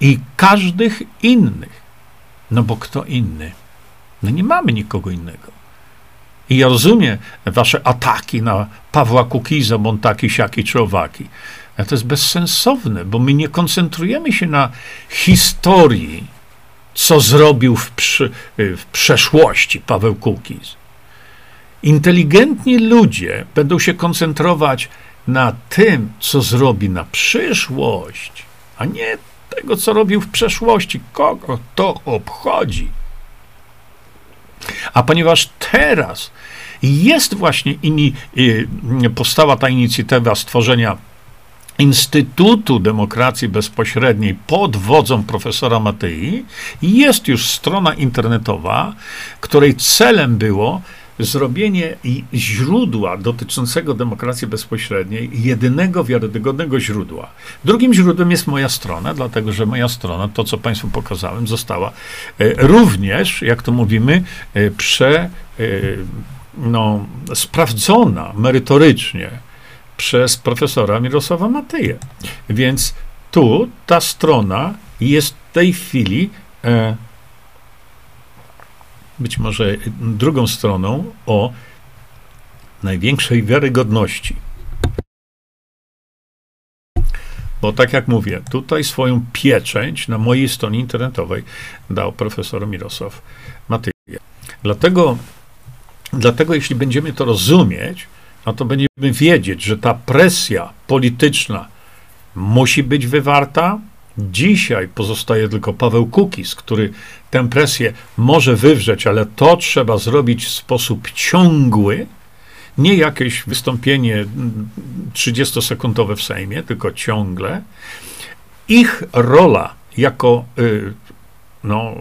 i każdych innych. No bo kto inny? No nie mamy nikogo innego. I ja rozumiem wasze ataki na Pawła Kukiza, bo on taki, siaki czy owaki. Ale to jest bezsensowne, bo my nie koncentrujemy się na historii, co zrobił w, przy, w przeszłości Paweł Kukiz. Inteligentni ludzie będą się koncentrować na tym, co zrobi na przyszłość, a nie tego, co robił w przeszłości. Kogo to obchodzi? A ponieważ teraz jest właśnie ini, y, powstała ta inicjatywa stworzenia Instytutu Demokracji Bezpośredniej pod wodzą profesora Matei, jest już strona internetowa, której celem było zrobienie źródła dotyczącego demokracji bezpośredniej, jedynego wiarygodnego źródła. Drugim źródłem jest moja strona, dlatego że moja strona, to co Państwu pokazałem, została e, również, jak to mówimy, e, prze, e, no, sprawdzona merytorycznie przez profesora Mirosława Matyję. Więc tu ta strona jest w tej chwili być może drugą stroną o największej wiarygodności. Bo tak jak mówię, tutaj swoją pieczęć na mojej stronie internetowej dał profesor Mirosław Matyja. Dlatego, dlatego jeśli będziemy to rozumieć, no to będziemy wiedzieć, że ta presja polityczna musi być wywarta, Dzisiaj pozostaje tylko Paweł Kukis, który tę presję może wywrzeć, ale to trzeba zrobić w sposób ciągły, nie jakieś wystąpienie 30-sekundowe w Sejmie, tylko ciągle. Ich rola jako, y, no,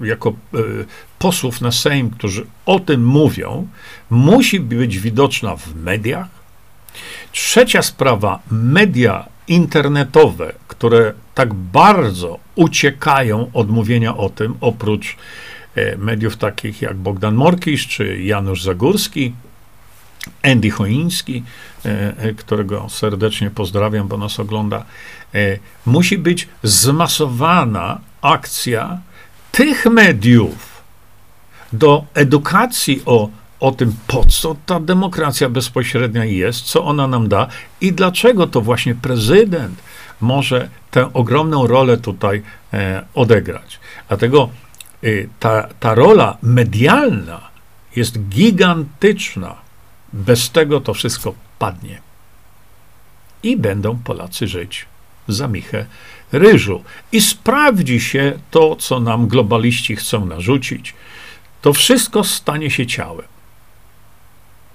jako y, posłów na Sejm, którzy o tym mówią, musi być widoczna w mediach. Trzecia sprawa, media internetowe, które tak bardzo uciekają od mówienia o tym, oprócz e, mediów takich jak Bogdan Morkisz czy Janusz Zagórski, Andy Choiński, e, e, którego serdecznie pozdrawiam, bo nas ogląda, musi być zmasowana akcja tych mediów do edukacji o, o tym, po co ta demokracja bezpośrednia jest, co ona nam da i dlaczego to właśnie prezydent może tę ogromną rolę tutaj e, odegrać. Dlatego y, ta, ta rola medialna jest gigantyczna. Bez tego to wszystko padnie. I będą Polacy żyć za michę ryżu. I sprawdzi się to, co nam globaliści chcą narzucić. To wszystko stanie się ciałem.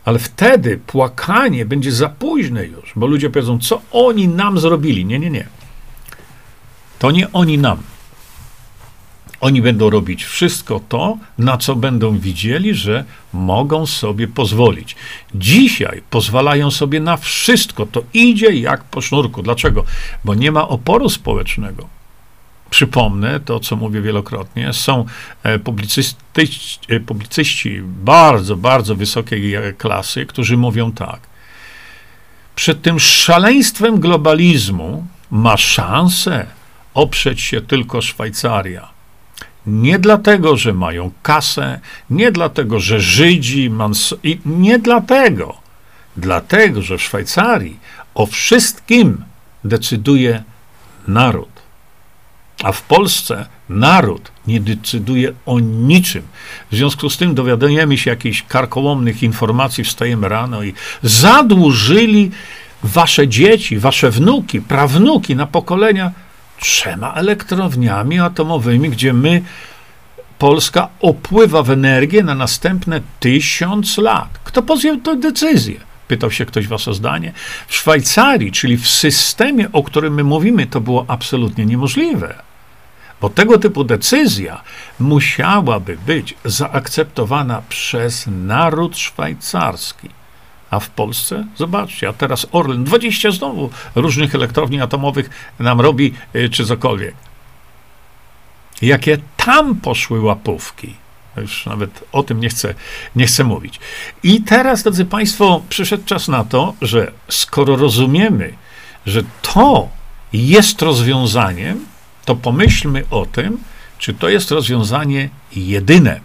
Ale wtedy płakanie będzie za późne już, bo ludzie powiedzą, co oni nam zrobili. Nie, nie, nie. To nie oni nam. Oni będą robić wszystko to, na co będą widzieli, że mogą sobie pozwolić. Dzisiaj pozwalają sobie na wszystko. To idzie jak po sznurku. Dlaczego? Bo nie ma oporu społecznego. Przypomnę to, co mówię wielokrotnie. Są e, publicyści, e, publicyści bardzo, bardzo wysokiej klasy, którzy mówią tak. Przed tym szaleństwem globalizmu ma szansę oprzeć się tylko Szwajcaria. Nie dlatego, że mają kasę, nie dlatego, że Żydzi, mans- nie dlatego, dlatego, że w Szwajcarii o wszystkim decyduje naród. A w Polsce naród nie decyduje o niczym. W związku z tym dowiadujemy się jakichś karkołomnych informacji, wstajemy rano i zadłużyli wasze dzieci, wasze wnuki, prawnuki na pokolenia trzema elektrowniami atomowymi, gdzie my, Polska, opływa w energię na następne tysiąc lat. Kto podjął tę decyzję? Pytał się ktoś was o zdanie. W Szwajcarii, czyli w systemie, o którym my mówimy, to było absolutnie niemożliwe. Bo tego typu decyzja musiałaby być zaakceptowana przez naród szwajcarski. A w Polsce, zobaczcie, a teraz Orlen, 20 znowu różnych elektrowni atomowych nam robi, y, czy cokolwiek. Jakie tam poszły łapówki. Już nawet o tym nie chcę, nie chcę mówić. I teraz, drodzy Państwo, przyszedł czas na to, że skoro rozumiemy, że to jest rozwiązaniem, to pomyślmy o tym, czy to jest rozwiązanie jedyne.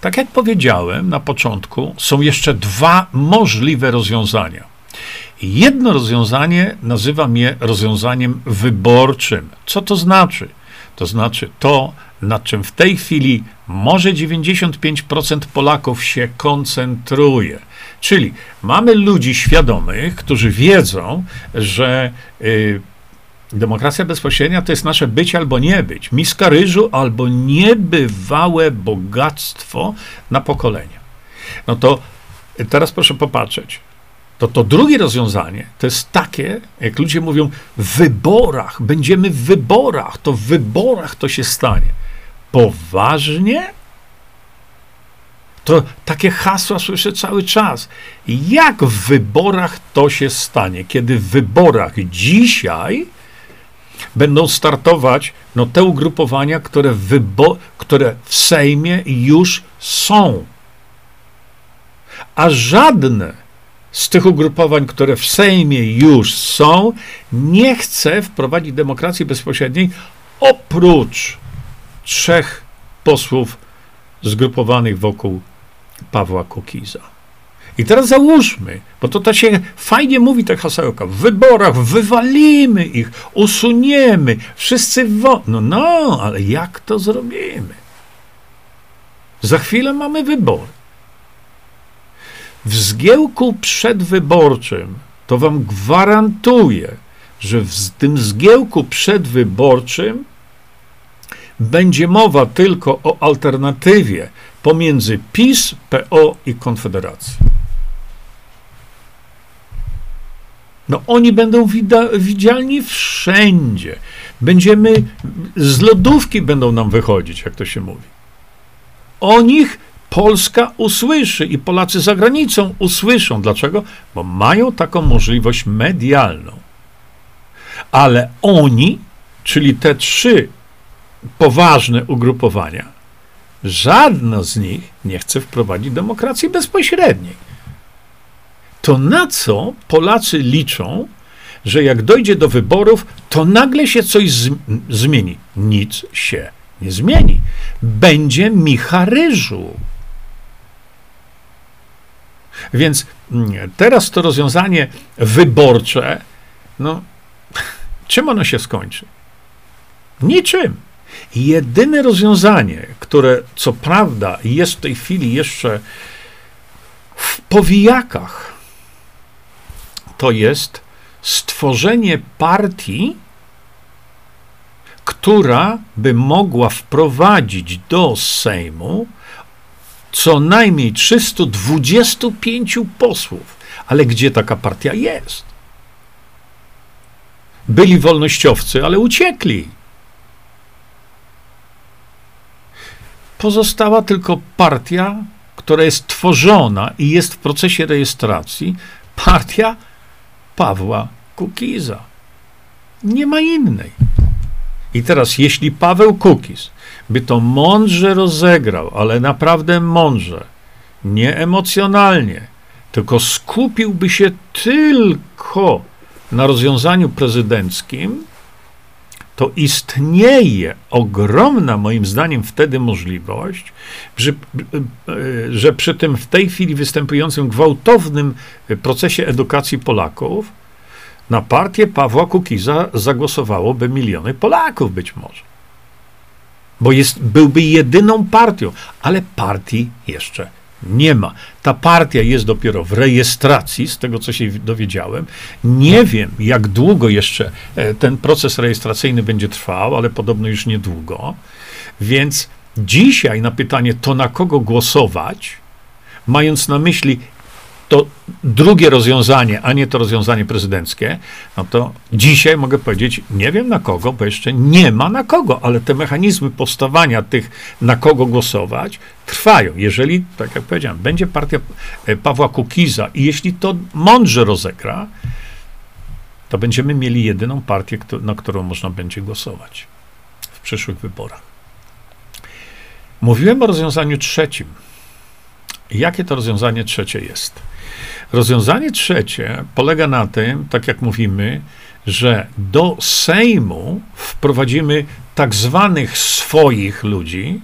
Tak jak powiedziałem na początku, są jeszcze dwa możliwe rozwiązania. Jedno rozwiązanie nazywam je rozwiązaniem wyborczym. Co to znaczy? To znaczy to, nad czym w tej chwili może 95% Polaków się koncentruje. Czyli mamy ludzi świadomych, którzy wiedzą, że y, Demokracja bezpośrednia to jest nasze być albo nie być. Miska ryżu albo niebywałe bogactwo na pokolenia. No to teraz proszę popatrzeć. To to drugie rozwiązanie to jest takie, jak ludzie mówią, w wyborach, będziemy w wyborach, to w wyborach to się stanie. Poważnie? To takie hasła słyszę cały czas. Jak w wyborach to się stanie? Kiedy w wyborach dzisiaj będą startować no, te ugrupowania, które wybo- które w Sejmie już są. A żadne z tych ugrupowań, które w Sejmie już są, nie chce wprowadzić demokracji bezpośredniej oprócz trzech posłów zgrupowanych wokół Pawła Kukiza. I teraz załóżmy, bo to, to się fajnie mówi ta hasełka, w wyborach wywalimy ich, usuniemy, wszyscy wo... No, no, ale jak to zrobimy? Za chwilę mamy wybory. W zgiełku przedwyborczym to wam gwarantuję, że w tym zgiełku przedwyborczym będzie mowa tylko o alternatywie pomiędzy PiS, PO i Konfederacją. No oni będą wida- widzialni wszędzie. Będziemy, z lodówki będą nam wychodzić, jak to się mówi. O nich Polska usłyszy i Polacy za granicą usłyszą. Dlaczego? Bo mają taką możliwość medialną. Ale oni, czyli te trzy poważne ugrupowania, żadno z nich nie chce wprowadzić demokracji bezpośredniej. To na co Polacy liczą, że jak dojdzie do wyborów, to nagle się coś zmieni? Nic się nie zmieni. Będzie Micha Ryżu. Więc mm, teraz to rozwiązanie wyborcze, no, czym ono się skończy? Niczym. Jedyne rozwiązanie, które co prawda jest w tej chwili jeszcze w powijakach, to jest stworzenie partii, która by mogła wprowadzić do Sejmu co najmniej 325 posłów. Ale gdzie taka partia jest? Byli wolnościowcy, ale uciekli. Pozostała tylko partia, która jest tworzona i jest w procesie rejestracji, partia Pawła Kukiza. Nie ma innej. I teraz, jeśli Paweł Kukiz by to mądrze rozegrał, ale naprawdę mądrze, nie emocjonalnie, tylko skupiłby się tylko na rozwiązaniu prezydenckim, to istnieje ogromna, moim zdaniem, wtedy możliwość, że, że przy tym w tej chwili występującym gwałtownym procesie edukacji Polaków na partię Pawła Kukiza zagłosowałoby miliony Polaków być może. Bo jest, byłby jedyną partią, ale partii jeszcze nie ma. Ta partia jest dopiero w rejestracji, z tego co się dowiedziałem. Nie wiem, jak długo jeszcze e, ten proces rejestracyjny będzie trwał, ale podobno już niedługo. Więc dzisiaj na pytanie, to na kogo głosować, mając na myśli to drugie rozwiązanie, a nie to rozwiązanie prezydenckie, no to dzisiaj mogę powiedzieć, nie wiem na kogo, bo jeszcze nie ma na kogo, ale te mechanizmy powstawania tych, na kogo głosować, trwają. Jeżeli, tak jak powiedziałem, będzie partia e, Pawła Kukiza i jeśli to mądrze rozegra, to będziemy mieli jedyną partię, na którą można będzie głosować w przyszłych wyborach. Mówiłem o rozwiązaniu trzecim. Jakie to rozwiązanie trzecie jest? Rozwiązanie trzecie polega na tym, tak jak mówimy, że do Sejmu wprowadzimy tak zwanych swoich ludzi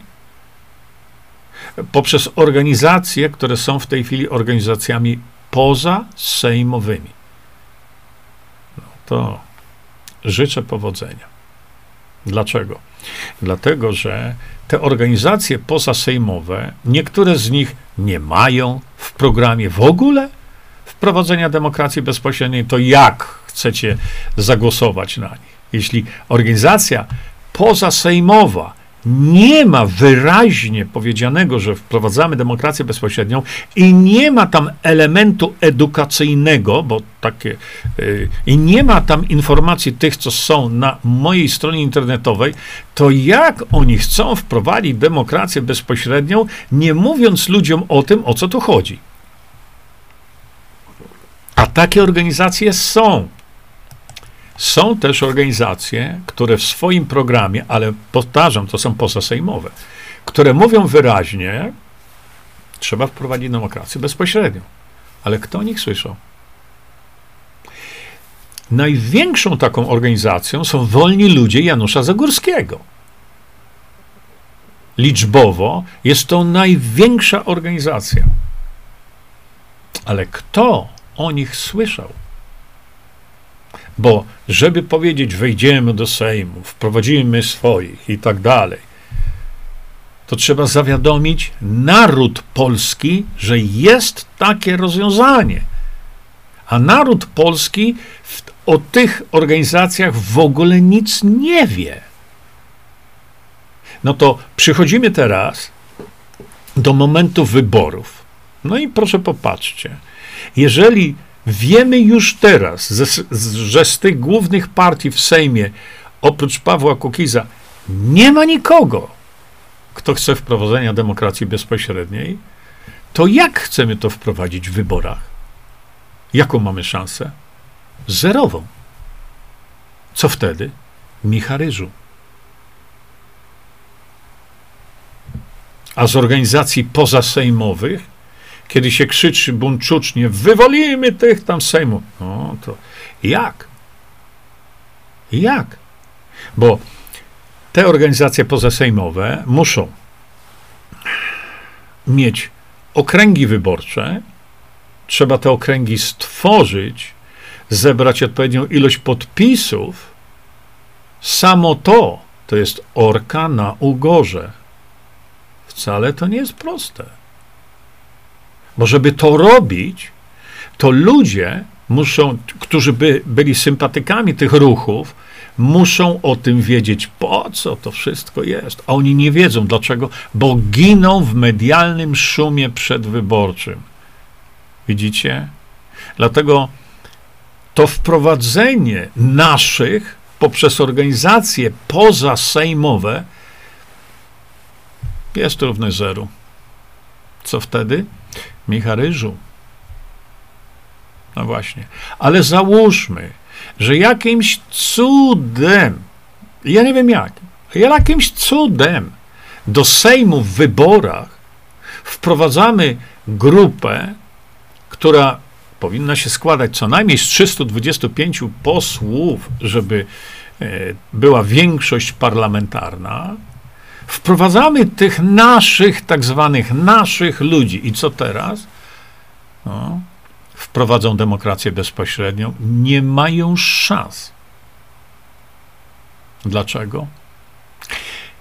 poprzez organizacje, które są w tej chwili organizacjami pozasejmowymi. No to życzę powodzenia. Dlaczego? Dlatego, że te organizacje pozasejmowe, niektóre z nich nie mają w programie w ogóle wprowadzenia demokracji bezpośredniej, to jak chcecie zagłosować na nich? Jeśli organizacja pozasejmowa nie ma wyraźnie powiedzianego, że wprowadzamy demokrację bezpośrednią i nie ma tam elementu edukacyjnego, bo takie, yy, i nie ma tam informacji tych, co są na mojej stronie internetowej, to jak oni chcą wprowadzić demokrację bezpośrednią, nie mówiąc ludziom o tym, o co tu chodzi? A takie organizacje są. Są też organizacje, które w swoim programie, ale powtarzam, to są pozasejmowe, które mówią wyraźnie, trzeba wprowadzić demokrację bezpośrednią. Ale kto o nich słyszał? Największą taką organizacją są wolni ludzie Janusza Zagórskiego. Liczbowo jest to największa organizacja. Ale kto o nich słyszał? Bo żeby powiedzieć, wejdziemy do Sejmu, wprowadzimy swoich i tak dalej, to trzeba zawiadomić naród polski, że jest takie rozwiązanie. A naród polski w, o tych organizacjach w ogóle nic nie wie. No to przychodzimy teraz do momentu wyborów. No i proszę popatrzcie. Jeżeli Wiemy już teraz, że z tych głównych partii w Sejmie, oprócz Pawła Kukiza, nie ma nikogo, kto chce wprowadzenia demokracji bezpośredniej, to jak chcemy to wprowadzić w wyborach? Jaką mamy szansę? Zerową. Co wtedy? Micharyżu. A z organizacji pozasejmowych, kiedy się krzyczy buńczucznie, wywolimy tych tam sejmu. No to jak? Jak? Bo te organizacje pozasejmowe muszą mieć okręgi wyborcze, trzeba te okręgi stworzyć, zebrać odpowiednią ilość podpisów. Samo to to jest orka na ugorze. Wcale to nie jest proste. Bo żeby to robić, to ludzie muszą, którzy by byli sympatykami tych ruchów, muszą o tym wiedzieć, po co to wszystko jest. A oni nie wiedzą dlaczego, bo giną w medialnym szumie przedwyborczym. Widzicie? Dlatego to wprowadzenie naszych poprzez organizacje pozasejmowe jest równe zeru. Co wtedy? Micharyżu. No właśnie. Ale załóżmy, że jakimś cudem, ja nie wiem jak, jakimś cudem do Sejmu w wyborach wprowadzamy grupę, która powinna się składać co najmniej z 325 posłów, żeby e, była większość parlamentarna. Wprowadzamy tych naszych, tak zwanych naszych ludzi. I co teraz? No, wprowadzą demokrację bezpośrednią, nie mają szans. Dlaczego?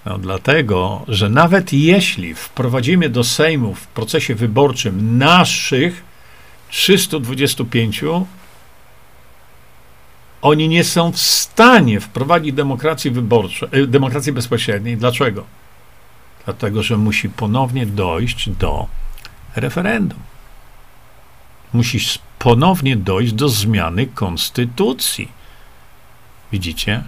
No, dlatego, że nawet jeśli wprowadzimy do Sejmu w procesie wyborczym naszych 325, oni nie są w stanie wprowadzić demokracji wyborczej, e, demokracji bezpośredniej. Dlaczego? Dlatego, że musi ponownie dojść do referendum musi ponownie dojść do zmiany konstytucji. Widzicie?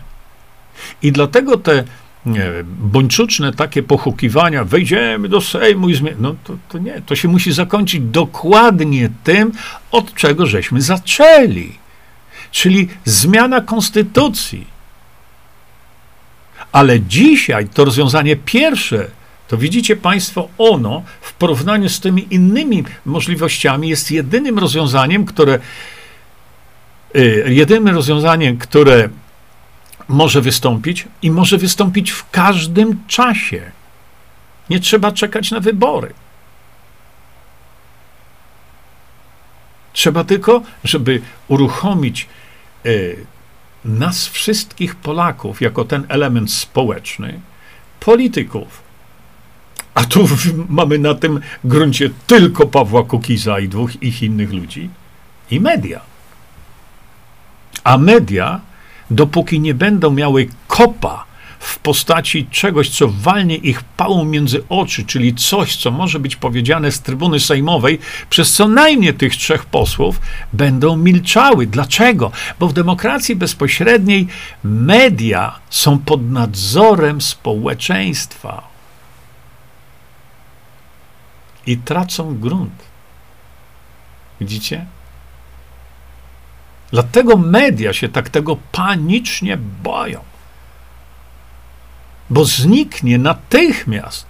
I dlatego te nie, bończuczne takie pochukiwania, wejdziemy do Sejmu i zmienimy. No to, to nie, to się musi zakończyć dokładnie tym, od czego żeśmy zaczęli. Czyli zmiana konstytucji. Ale dzisiaj to rozwiązanie pierwsze to widzicie Państwo, ono w porównaniu z tymi innymi możliwościami jest jedynym rozwiązaniem, które y, jedynym rozwiązaniem, które może wystąpić i może wystąpić w każdym czasie. Nie trzeba czekać na wybory. Trzeba tylko, żeby uruchomić nas wszystkich Polaków jako ten element społeczny, polityków, a tu mamy na tym gruncie tylko Pawła Kukiza i dwóch ich innych ludzi i media. A media, dopóki nie będą miały kopa w postaci czegoś, co walnie ich pałą między oczy, czyli coś, co może być powiedziane z trybuny sejmowej przez co najmniej tych trzech posłów, będą milczały. Dlaczego? Bo w demokracji bezpośredniej media są pod nadzorem społeczeństwa i tracą grunt. Widzicie? Dlatego media się tak tego panicznie boją. Bo zniknie natychmiast,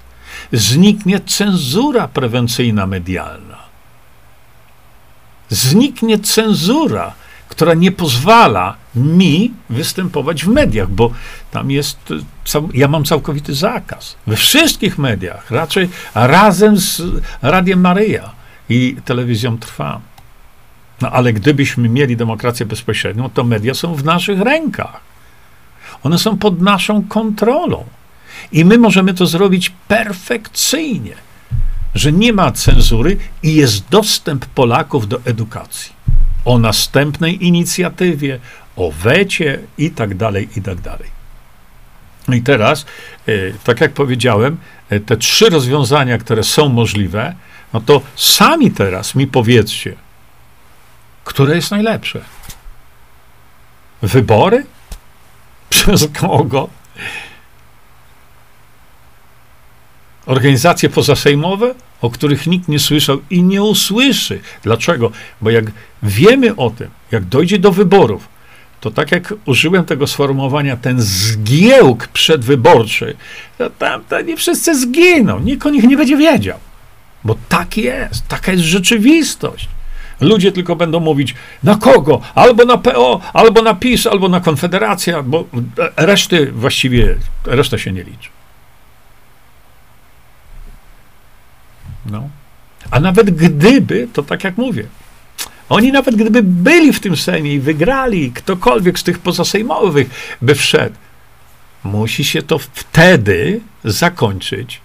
zniknie cenzura prewencyjna medialna. Zniknie cenzura która nie pozwala mi występować w mediach, bo tam jest, ja mam całkowity zakaz. We wszystkich mediach, raczej razem z Radiem Maryja i telewizją Trwa. No ale gdybyśmy mieli demokrację bezpośrednią, to media są w naszych rękach. One są pod naszą kontrolą. I my możemy to zrobić perfekcyjnie, że nie ma cenzury i jest dostęp Polaków do edukacji o następnej inicjatywie, o wecie i tak dalej, i tak dalej. I teraz, e, tak jak powiedziałem, e, te trzy rozwiązania, które są możliwe, no to sami teraz mi powiedzcie, które jest najlepsze. Wybory? Przez kogo? Organizacje pozasejmowe? o których nikt nie słyszał i nie usłyszy. Dlaczego? Bo jak wiemy o tym, jak dojdzie do wyborów, to tak jak użyłem tego sformułowania, ten zgiełk przedwyborczy, to tam to nie wszyscy zginą, nikt o nich nie będzie wiedział. Bo tak jest, taka jest rzeczywistość. Ludzie tylko będą mówić na kogo? Albo na PO, albo na PiS, albo na Konfederację, bo reszty właściwie, reszta się nie liczy. No. A nawet gdyby, to tak jak mówię, oni nawet gdyby byli w tym Sejmie i wygrali, ktokolwiek z tych pozasejmowych by wszedł, musi się to wtedy zakończyć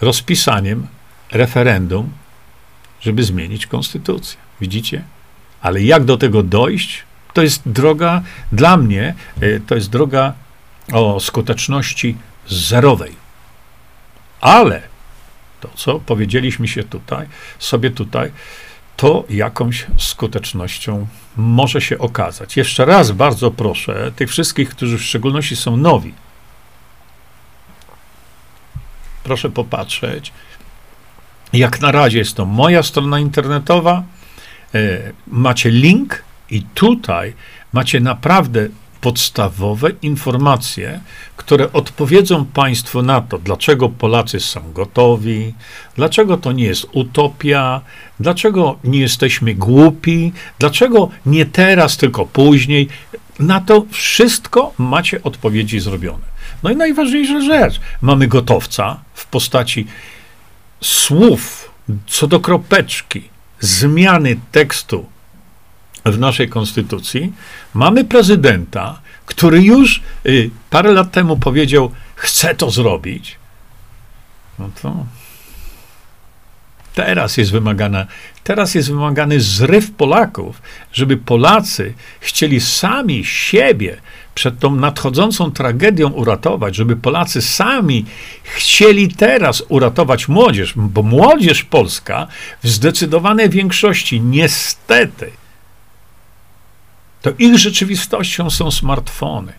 rozpisaniem referendum, żeby zmienić konstytucję. Widzicie? Ale jak do tego dojść? To jest droga, dla mnie, e, to jest droga o skuteczności zerowej. Ale to, co powiedzieliśmy się tutaj, sobie tutaj, to jakąś skutecznością może się okazać. Jeszcze raz bardzo proszę tych wszystkich, którzy w szczególności są nowi, proszę popatrzeć. Jak na razie jest to moja strona internetowa. E, macie link i tutaj macie naprawdę podstawowe informacje, które odpowiedzą Państwu na to, dlaczego Polacy są gotowi, dlaczego to nie jest utopia, dlaczego nie jesteśmy głupi, dlaczego nie teraz, tylko później. Na to wszystko macie odpowiedzi zrobione. No i najważniejsza rzecz, mamy gotowca w postaci słów co do kropeczki, zmiany tekstu w naszej konstytucji, mamy prezydenta, który już y, parę lat temu powiedział, chce to zrobić. No to teraz jest wymagana, teraz jest wymagany zryw Polaków, żeby Polacy chcieli sami siebie przed tą nadchodzącą tragedią uratować, żeby Polacy sami chcieli teraz uratować młodzież, bo młodzież polska w zdecydowanej większości niestety to ich rzeczywistością są smartfony.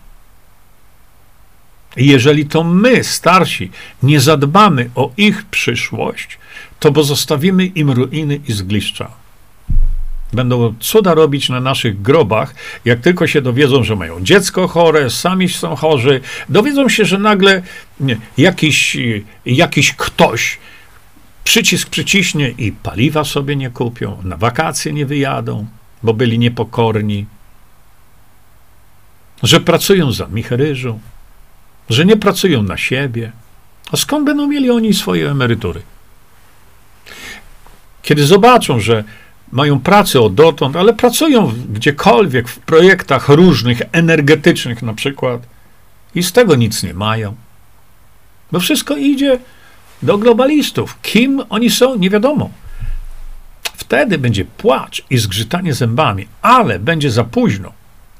Jeżeli to my, starsi, nie zadbamy o ich przyszłość, to pozostawimy im ruiny i zgliszcza. Będą cuda robić na naszych grobach, jak tylko się dowiedzą, że mają dziecko chore, sami są chorzy, dowiedzą się, że nagle jakiś, jakiś ktoś przycisk przyciśnie i paliwa sobie nie kupią, na wakacje nie wyjadą, bo byli niepokorni, że pracują za micheryżu, że nie pracują na siebie. A skąd będą mieli oni swoje emerytury? Kiedy zobaczą, że mają pracę od dotąd, ale pracują gdziekolwiek w projektach różnych, energetycznych na przykład, i z tego nic nie mają. Bo wszystko idzie do globalistów. Kim oni są, nie wiadomo. Wtedy będzie płacz i zgrzytanie zębami, ale będzie za późno.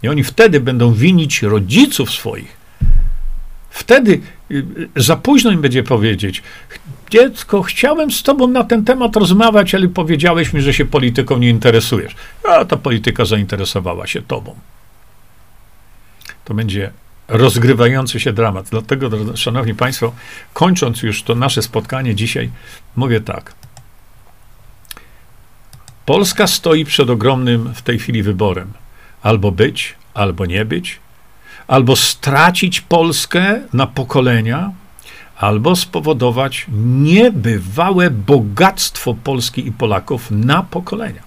I oni wtedy będą winić rodziców swoich. Wtedy y, y, za późno im będzie powiedzieć: Dziecko, chciałem z tobą na ten temat rozmawiać, ale powiedziałeś mi, że się polityką nie interesujesz. A ta polityka zainteresowała się tobą. To będzie rozgrywający się dramat. Dlatego, szanowni państwo, kończąc już to nasze spotkanie dzisiaj, mówię tak. Polska stoi przed ogromnym w tej chwili wyborem albo być, albo nie być, albo stracić Polskę na pokolenia, albo spowodować niebywałe bogactwo Polski i Polaków na pokolenia.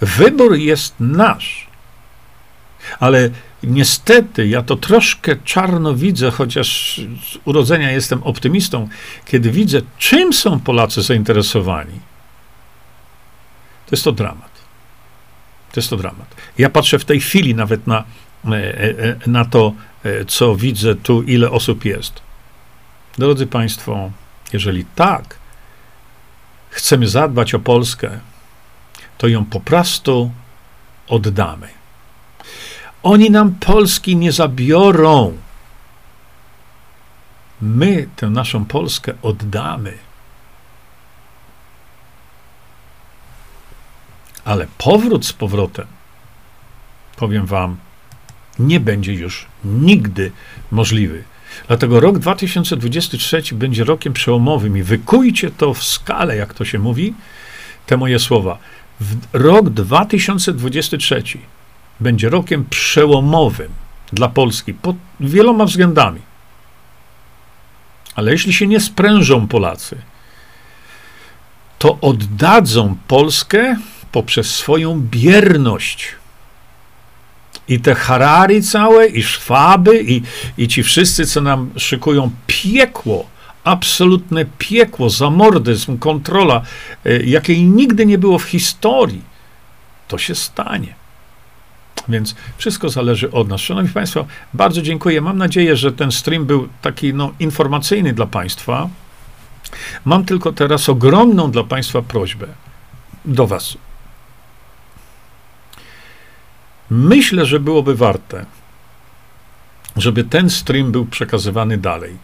Wybór jest nasz. Ale niestety ja to troszkę czarno widzę, chociaż z urodzenia jestem optymistą, kiedy widzę, czym są Polacy zainteresowani. To jest to dramat. To jest to dramat. Ja patrzę w tej chwili nawet na, e, e, e, na to, co widzę tu, ile osób jest. Drodzy Państwo, jeżeli tak chcemy zadbać o Polskę, to ją po prostu oddamy. Oni nam Polski nie zabiorą. My tę naszą Polskę oddamy. Ale powrót z powrotem, powiem Wam, nie będzie już nigdy możliwy. Dlatego rok 2023 będzie rokiem przełomowym i wykujcie to w skalę, jak to się mówi, te moje słowa. Rok 2023 będzie rokiem przełomowym dla Polski pod wieloma względami. Ale jeśli się nie sprężą Polacy, to oddadzą Polskę poprzez swoją bierność. I te Harari całe, i Szwaby, i, i ci wszyscy, co nam szykują piekło, absolutne piekło, zamordyzm, kontrola, y, jakiej nigdy nie było w historii, to się stanie. Więc wszystko zależy od nas. Szanowni Państwo, bardzo dziękuję. Mam nadzieję, że ten stream był taki no, informacyjny dla Państwa. Mam tylko teraz ogromną dla Państwa prośbę do Was. Myślę, że byłoby warte, żeby ten stream był przekazywany dalej.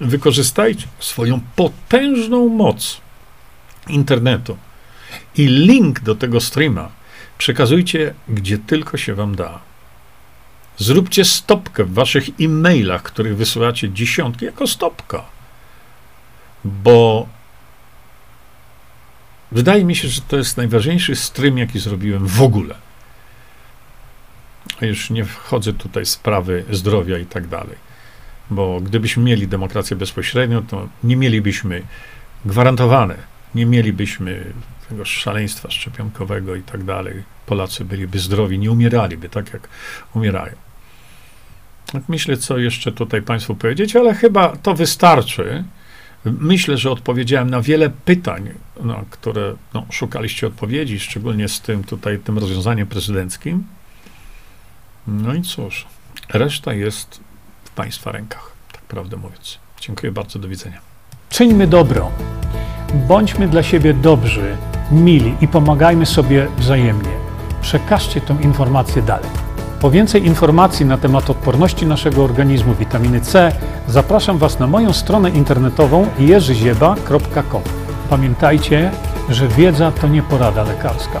Wykorzystajcie swoją potężną moc internetu i link do tego streama przekazujcie gdzie tylko się wam da. Zróbcie stopkę w waszych e-mailach, których wysyłacie dziesiątki, jako stopka. Bo wydaje mi się, że to jest najważniejszy stream, jaki zrobiłem w ogóle. Już nie wchodzę tutaj w sprawy zdrowia i tak dalej. Bo gdybyśmy mieli demokrację bezpośrednią, to nie mielibyśmy gwarantowane, nie mielibyśmy tego szaleństwa szczepionkowego i tak dalej. Polacy byliby zdrowi, nie umieraliby tak, jak umierają. Tak myślę, co jeszcze tutaj Państwu powiedzieć, ale chyba to wystarczy. Myślę, że odpowiedziałem na wiele pytań, na które no, szukaliście odpowiedzi, szczególnie z tym tutaj, tym rozwiązaniem prezydenckim. No i cóż, reszta jest w Państwa rękach, tak prawdę mówiąc. Dziękuję bardzo, do widzenia. Czyńmy dobro. Bądźmy dla siebie dobrzy, mili i pomagajmy sobie wzajemnie. Przekażcie tę informację dalej. Po więcej informacji na temat odporności naszego organizmu witaminy C zapraszam Was na moją stronę internetową jerzyzieba.com. Pamiętajcie, że wiedza to nie porada lekarska.